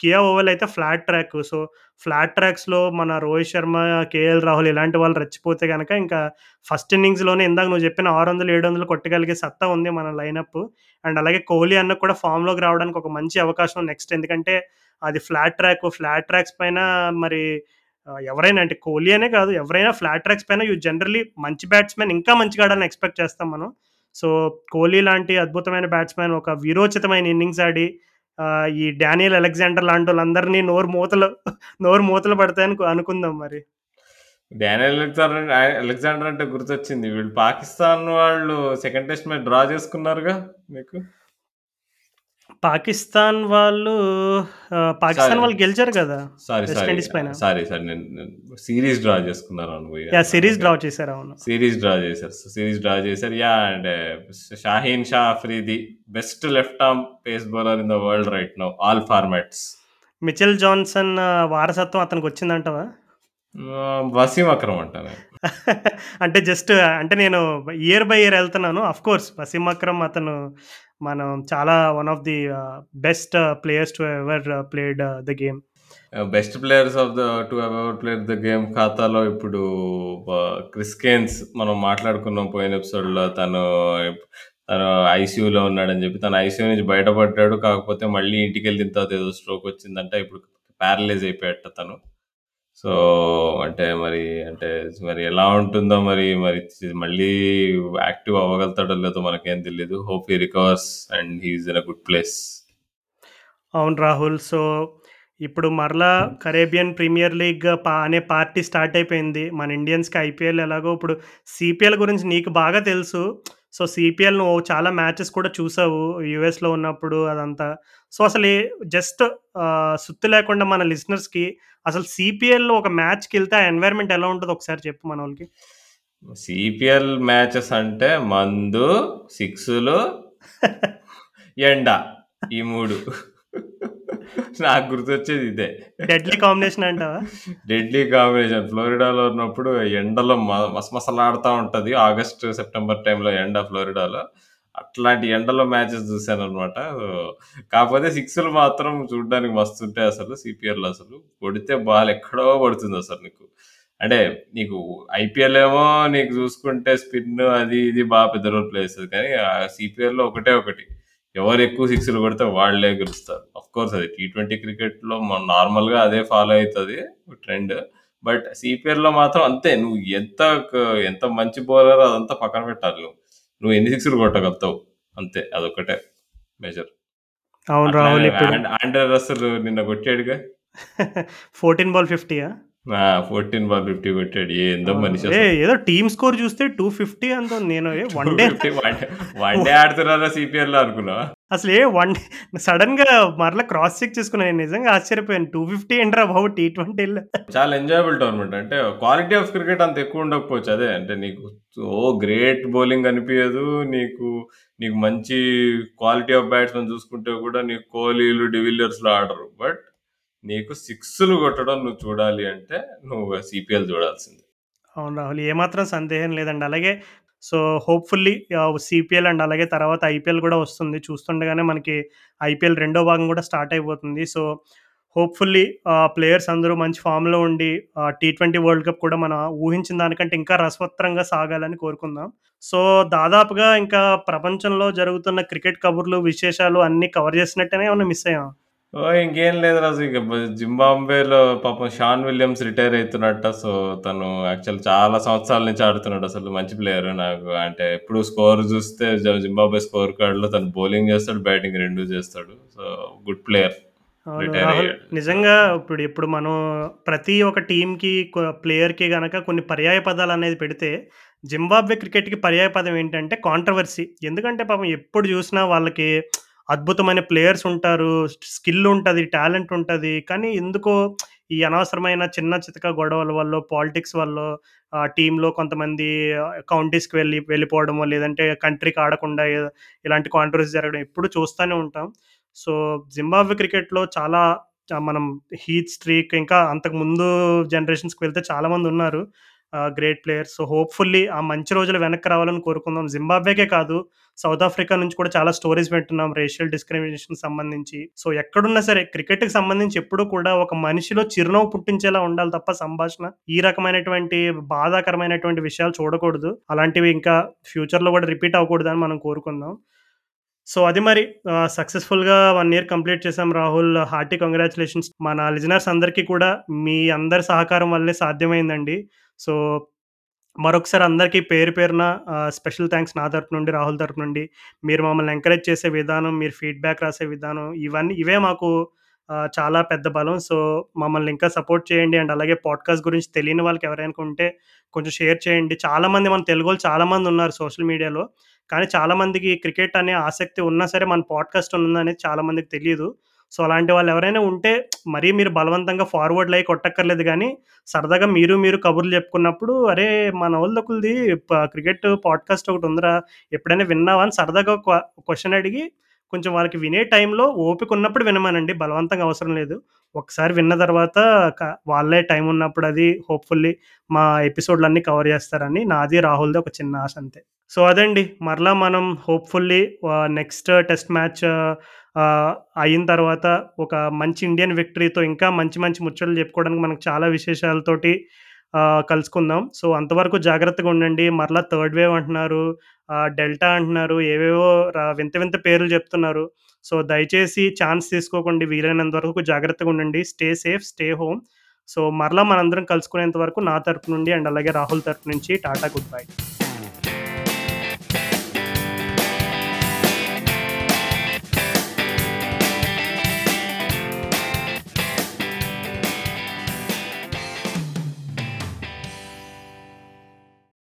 కియా ఓవల్ అయితే ఫ్లాట్ ట్రాక్. సో, ఫ్లాట్ ట్రాక్స్‌లో మన రోహిత్ శర్మ, కేఎల్ రాహుల్ ఇలాంటి వాళ్ళు రెచ్చిపోతే కనుక ఇంకా ఫస్ట్ ఇన్నింగ్స్‌లోనే ఇందాక నువ్వు చెప్పిన 600, 700 కొట్టగలిగే సత్తా ఉంది మన లైనప్. అండ్ అలాగే కోహ్లీ అన్న కూడా ఫామ్‌లోకి రావడానికి ఒక మంచి అవకాశం నెక్స్ట్. ఎందుకంటే అది ఫ్లాట్ ట్రాక్. ఫ్లాట్ ట్రాక్స్ పైన మరి ఎవరైనా అంటే కోహ్లీ అనే కాదు ఎవరైనా ఫ్లాట్ ట్రాక్స్ పైన యూ జనరలీ మంచి బ్యాట్స్‌మెన్ ఇంకా మంచిగా ఆడాలని ఎక్స్‌పెక్ట్ చేస్తాం మనం. సో, కోహ్లీ లాంటి అద్భుతమైన బ్యాట్స్‌మెన్ ఒక వీరోచితమైన ఇన్నింగ్స్ ఆడి ఈ డానియల్ అలెగ్జాండర్ లాంటి లాంటోళ్ళందరిని నోరు మూతలు నోరు మూతలు పడతాయని అనుకుందాం మరి. డానియల్ అలెగ్జాండర్ అలెగ్జాండర్ అంటే గుర్తొచ్చింది. వీళ్ళు పాకిస్తాన్ వాళ్ళు సెకండ్ టెస్ట్ మీద డ్రా చేసుకున్నారుగా మీకు? పాకిస్తాన్ వాళ్ళు పాకిస్తాన్ సారీ. వాళ్ళు గెలిచారు కదా! సారీ. West sorry. ఇండీస్ పైన. సారీ. సారీ. నేను నేను సీరీస్ డ్రా చేసుకున్నారు అనుకోయాను. యాహ్! సిరీస్ డ్రా చేశారు. అవును. సీరీస్ డ్రా చేశారు. సీరీస్ డ్రా చేశారు. Yeah! And Shaheen Shah Afridi best left arm pace bowler in the world right now all formats. Mitchell Johnson వారసత్వం అతనికొచ్చిందంటావా? ఆహ్, వసీం అక్రమ్ అంటా నేను. అంటే జస్ట్ అంటే నేను ఇయర్ బై ఇయర్ ఎళ్తున్నాను. ఆఫ్‌కోర్స్ వసీం అక్రమ్ అతను మనం చాలా one of the best players to ever played the game. Best players of the to ever played the game ఖాతాలో ఇప్పుడు క్రిస్కేన్స్ క్రిస్ కేన్స్ మనం మాట్లాడుకున్నాం పోయిన ఎపిసోడ్‌లో తను తను ఐసీయూలో ఉన్నాడని చెప్పి తను ఐసీయూ నుంచి బయటపడ్డాడు. కాకపోతే మళ్ళీ ఇంటికెళ్ళిన తర్వాత ఏదో స్ట్రోక్ వచ్చిందంటే ఇప్పుడు ప్యారలైజ్ అయిపోయాడట తను. సో, అంటే మరి అంటే మరి ఎలా ఉంటుందో మరి మరి మళ్ళీ యాక్టివ్ అవ్వగలుగుతాడో లేదో మనకేం తెలీదు. Hope he recovers and he is in a good place. అవును రాహుల్. సో, ఇప్పుడు మరలా కరేబియన్ ప్రీమియర్ లీగ్ పా అనే పార్టీ స్టార్ట్ అయిపోయింది. మన ఇండియన్స్‌కి ఐపీఎల్ ఎలాగో ఇప్పుడు సీపీఎల్ గురించి నీకు బాగా తెలుసు. సో, సీపీఎల్ నువ్వు చాలా మ్యాచెస్ కూడా చూసావు. యూఎస్‌లో ఉన్నప్పుడు అదంతా. సో, అసలు జస్ట్ సుత్తి లేకుండా మన లిజనర్స్‌కి అసలు సీపీఎల్‌లో ఒక మ్యాచ్‌కెళ్తే ఆ ఎన్వైర్న్‌మెంట్ ఎలా ఉంటదో ఒకసారి చెప్పు మనోళ్ళకి? సీపీఎల్ మ్యాచెస్ అంటే మందు, సిక్సులు, ఎండ ఈ 3. నాకు గుర్తొచ్చేది ఇదే. డెడ్లీ కాంబినేషన్ అంటావా? Deadly combination. ఫ్లోరిడాలో ఉన్నప్పుడు ఎండలో మ మసమసలాడుతా ఉంటది. ఆగస్ట్, సెప్టెంబర్ టైంలో ఎండ ఫ్లోరిడాలో. అట్లాంటి ఎండలో మ్యాచెస్ చూసాననమాట. సో, కాకపోతే సిక్స్‌లు మాత్రం చూడ్డానికి మస్తుంటాయి అసలు సీపీఎల్‌లో అసలు. కొడితే బాల్ ఎక్కడో పడుతుందసలు నీకు. అంటే నీకు ఐపీఎల్ ఏమో నీకు చూసుకుంటే స్పిన్ అది ఇది బా పెద్ద రోల్ ప్లే చేస్తది. కానీ సీపీఎల్‌లో ఒకటే ఒకటి. ఎవరు ఎక్కువ సిక్స్‌లు కొడితే వాళ్ళే గెలుస్తారు. ఆఫ్‌కోర్స్ అది టీ20 క్రికెట్‌లో మన నార్మల్‌గా అదే ఫాలో అయితది ట్రెండ్. బట్ సీపీఎల్‌లో మాత్రం అంతే. నువ్వు ఎంత ఎంత మంచి బౌలర్ అదంతా పక్కన పెట్టాలి నువ్వు. నువ్వు ఎన్ని సిక్స్‌లు కొట్టగలుగుతావు. అంతే అదొక్కటే మెజర్. అవును రాహుల్ ఆండ్రే రస్సెల్ నిన్న కొట్టాడుగా. 14 బాల్ 50యా? 14 బాల్ 50 కొట్టాడు. ఏందో. మనిషి. ఏదో టీమ్ స్కోర్ చూస్తే 250 ఎంతో నేను a one day 250 one day ఆడుతున్నారా సీపీఎల్‌లో అనుకున్నావా? అసలు ఏ వన్ డే సడెన్‌గా మరలా క్రాస్ చెక్ చేసుకున్నా. నేను నిజంగా ఆశ్చర్యపోయాను. 250 ఏంట్రా బాబు టీ20ల్లో. చాలా ఎంజాయబుల్ టోర్నమెంట్. అంటే క్వాలిటీ ఆఫ్ క్రికెట్ అంత ఎక్కువ ఉండకపోవచ్చు. అదే అంటే నీకు ఓ గ్రేట్ బౌలింగ్ అనిపియదు. నీకు నీకు మంచి క్వాలిటీ ఆఫ్ బ్యాట్స్‌మెన్ చూసుకుంటే కూడా నీకు కోహ్లీలు, డివిలియర్స్‌లో ఆడరు. బట్ నీకు సిక్స్‌లు కొట్టడం నువ్వు చూడాలి అంటే నువ్వు సీపీఎల్ చూడాల్సిందే. అవును రాహుల్. ఏమాత్రం సందేహం లేదండి. అలాగే so, hopefully CPL CPL and అలాగే తర్వాత ఐపీఎల్ కూడా వస్తుంది. చూస్తుండగానే మనకి ఐపీఎల్ రెండో భాగం కూడా స్టార్ట్ అయిపోతుంది. సో, హోప్‌ఫుల్లీ ప్లేయర్స్ అందరూ మంచి ఫామ్‌లో ఉండి టీ ట్వంటీ వరల్డ్ కప్ కూడా మనం ఊహించిన దానికంటే ఇంకా రసవత్రంగా సాగాలని కోరుకుందాం. సో, దాదాపుగా ఇంకా ప్రపంచంలో జరుగుతున్న క్రికెట్ కబుర్లు, విశేషాలు అన్నీ కవర్ చేసినట్టేనే ఏమైనా మిస్ అయ్యాం ఓహ్! ఇంకేం లేదు రాజు. ఇక బ జింబాబ్వేలో పాపం షాన్ విలియమ్స్ రిటైర్ అయితున్నట్ట. సో, తను యాక్చువల్ చాలా సంవత్సరాల నుంచి ఆడుతున్నాడు అసలు. మంచి ప్లేయర్ నాకు అంటే ఎప్పుడు స్కోర్ చూస్తే జ జింబాబ్వే స్కోర్ కార్డ్‌లో తను బౌలింగ్ చేస్తాడు, బ్యాటింగ్ 2 చేస్తాడు. So, good player. అవును. రిటైర్ రాహుల్ అయ్యాడు. నిజంగా ఇప్పుడు ఇప్పుడు మనం ప్రతి ఒక్క టీమ్‌కి కొ ప్లేయర్‌కి గనక కొన్ని పర్యాయ పదాలనేది పెడితే, జింబాబ్వే క్రికెట్‌కి పర్యాయ పదం ఏంటంటే కాంట్రోవర్సీ. ఎందుకంటే పాపం ఎప్పుడు చూసినా వాళ్ళకి అద్భుతమైన ప్లేయర్స్ ఉంటారు. స్కిల్ ఉంటది, టాలెంట్ ఉంటది. కానీ ఎందుకో ఈ అనవసరమైన చిన్న చితక గొడవల వల్లో, పాలిటిక్స్ వల్లో ఆహ్, టీమ్‌లో కొంతమంది కౌంటీస్‌కి వెళ్ళి వెళ్ళిపోవడమో, లేదంటే కంట్రీకి ఆడకుండా ఇలాంటి కాంట్రోవర్సీ జరగడం ఎప్పుడు చూస్తానే ఉంటాం. సో, జింబాబ్వే క్రికెట్‌లో చాలా చ మనం హీట్ స్ట్రీక్ ఇంకా అంతకు ముందు జనరేషన్స్‌కి వెళ్తే చాలామందున్నారు. Great players. సో, హోప్‌ఫుల్లీ ఆ మంచి రోజులు వెనక్కి రావాలని కోరుకుందాం. జింబాబ్వేకే కాదు, సౌత్ ఆఫ్రికా నుంచి కూడా చాలా స్టోరీస్ వింటున్నాం రేషియల్ డిస్క్రిమినేషన్ సంబంధించి. సో, ఎక్కడున్నా సరే క్రికెట్‌కి సంబంధించి ఎప్పుడూ కూడా ఒక మనిషిలో చిరునవ్వు పుట్టించేలా ఉండాలి తప్ప సంభాషణ. ఈ రకమైనటువంటి బాధాకరమైనటువంటి విషయాలు చూడకూడదు. అలాంటివి ఇంకా ఫ్యూచర్‌లో కూడా రిపీట్ అవ్వకూడదని మనం కోరుకుందాం. సో, అది మరి సక్సెస్‌ఫుల్‌గా వన్ ఇయర్ కంప్లీట్ చేసాం రాహుల్. హార్టీ కంగ్రాచులేషన్స్ మన లిజనర్స్ అందరికీ కూడా మీ అందరి సహకారం వల్లే సాధ్యమైందండి. సో, మరొకసారి అందరికీ పేరు పేరున స్పెషల్ థ్యాంక్స్ నా తరపు నుండి, రాహుల్ తరపు నుండి. మీరు మమ్మల్ని ఎంకరేజ్ చేసే విధానం, మీరు ఫీడ్‌బ్యాక్ రాసే విధానం ఇవన్నీ ఇవే మాకు చాలా పెద్ద బలం. సో, మమ్మల్ని ఇంకా సపోర్ట్ చేయండి. అండ్ అలాగే పాడ్‌కాస్ట్ గురించి తెలియని వాళ్ళకి ఎవరైనా ఉంటే కొంచెం షేర్ చేయండి. చాలామంది మన తెలుగోళ్ళు చాలామంది ఉన్నారు సోషల్ మీడియాలో. కానీ చాలామందికి క్రికెట్ అనే ఆసక్తి ఉన్నా సరే మన పాడ్‌కాస్ట్ ఉందనేది చాలామందికి తెలియదు సో, అలాంటి వాళ్ళు ఎవరైనా ఉంటే మరీ మీరు బలవంతంగా ఫార్వర్డ్ లై కొట్టక్కర్లేదు కానీ సరదాగా మీరు మీరు కబుర్లు చెప్పుకున్నప్పుడు "అరే! మన వాళ్ళకులది క్రికెట్ పాడ్‌కాస్ట్ ఒకటి ఉందిరా! ఎప్పుడైనా విన్నావా?" అని సరదాగా క్వశ్చన్ అడిగి కొంచెం వాళ్ళకి వినే టైంలో ఓపిక ఉన్నప్పుడు వినమనండి. బలవంతంగా అవసరం లేదు. ఒకసారి విన్న తర్వాత వాళ్ళే టైం ఉన్నప్పుడు అది హోప్‌ఫుల్లీ మా ఎపిసోడ్‌లన్నీ కవర్ చేస్తారని నాది, రాహుల్‌ది ఒక చిన్న ఆశ అంతే. సో, అదండి. మరలా మనం హోప్‌ఫుల్లీ నెక్స్ట్ టెస్ట్ మ్యాచ్ అయిన తర్వాత ఒక మంచి ఇండియన్ విక్టరీతో ఇంకా మంచి మంచి ముచ్చట్లు చెప్పుకోవడానికి మనకు చాలా విశేషాలతోటి కలుసుకుందాం. సో, అంతవరకు జాగ్రత్తగా ఉండండి. మరలా థర్డ్ వేవ్ అంటున్నారు. డెల్టా అంటున్నారు. ఏవేవో వింత వింత పేర్లు చెప్తున్నారు. సో, దయచేసి ఛాన్స్ తీసుకోకండి. వీలైనంత వరకు జాగ్రత్తగా ఉండండి. Stay safe, stay home. So, మరలా మనందరం కలుసుకునేంత వరకు నా తరపు నుండి అండ్ అలాగే రాహుల్ తరపు నుంచి టాటా గుడ్ బై.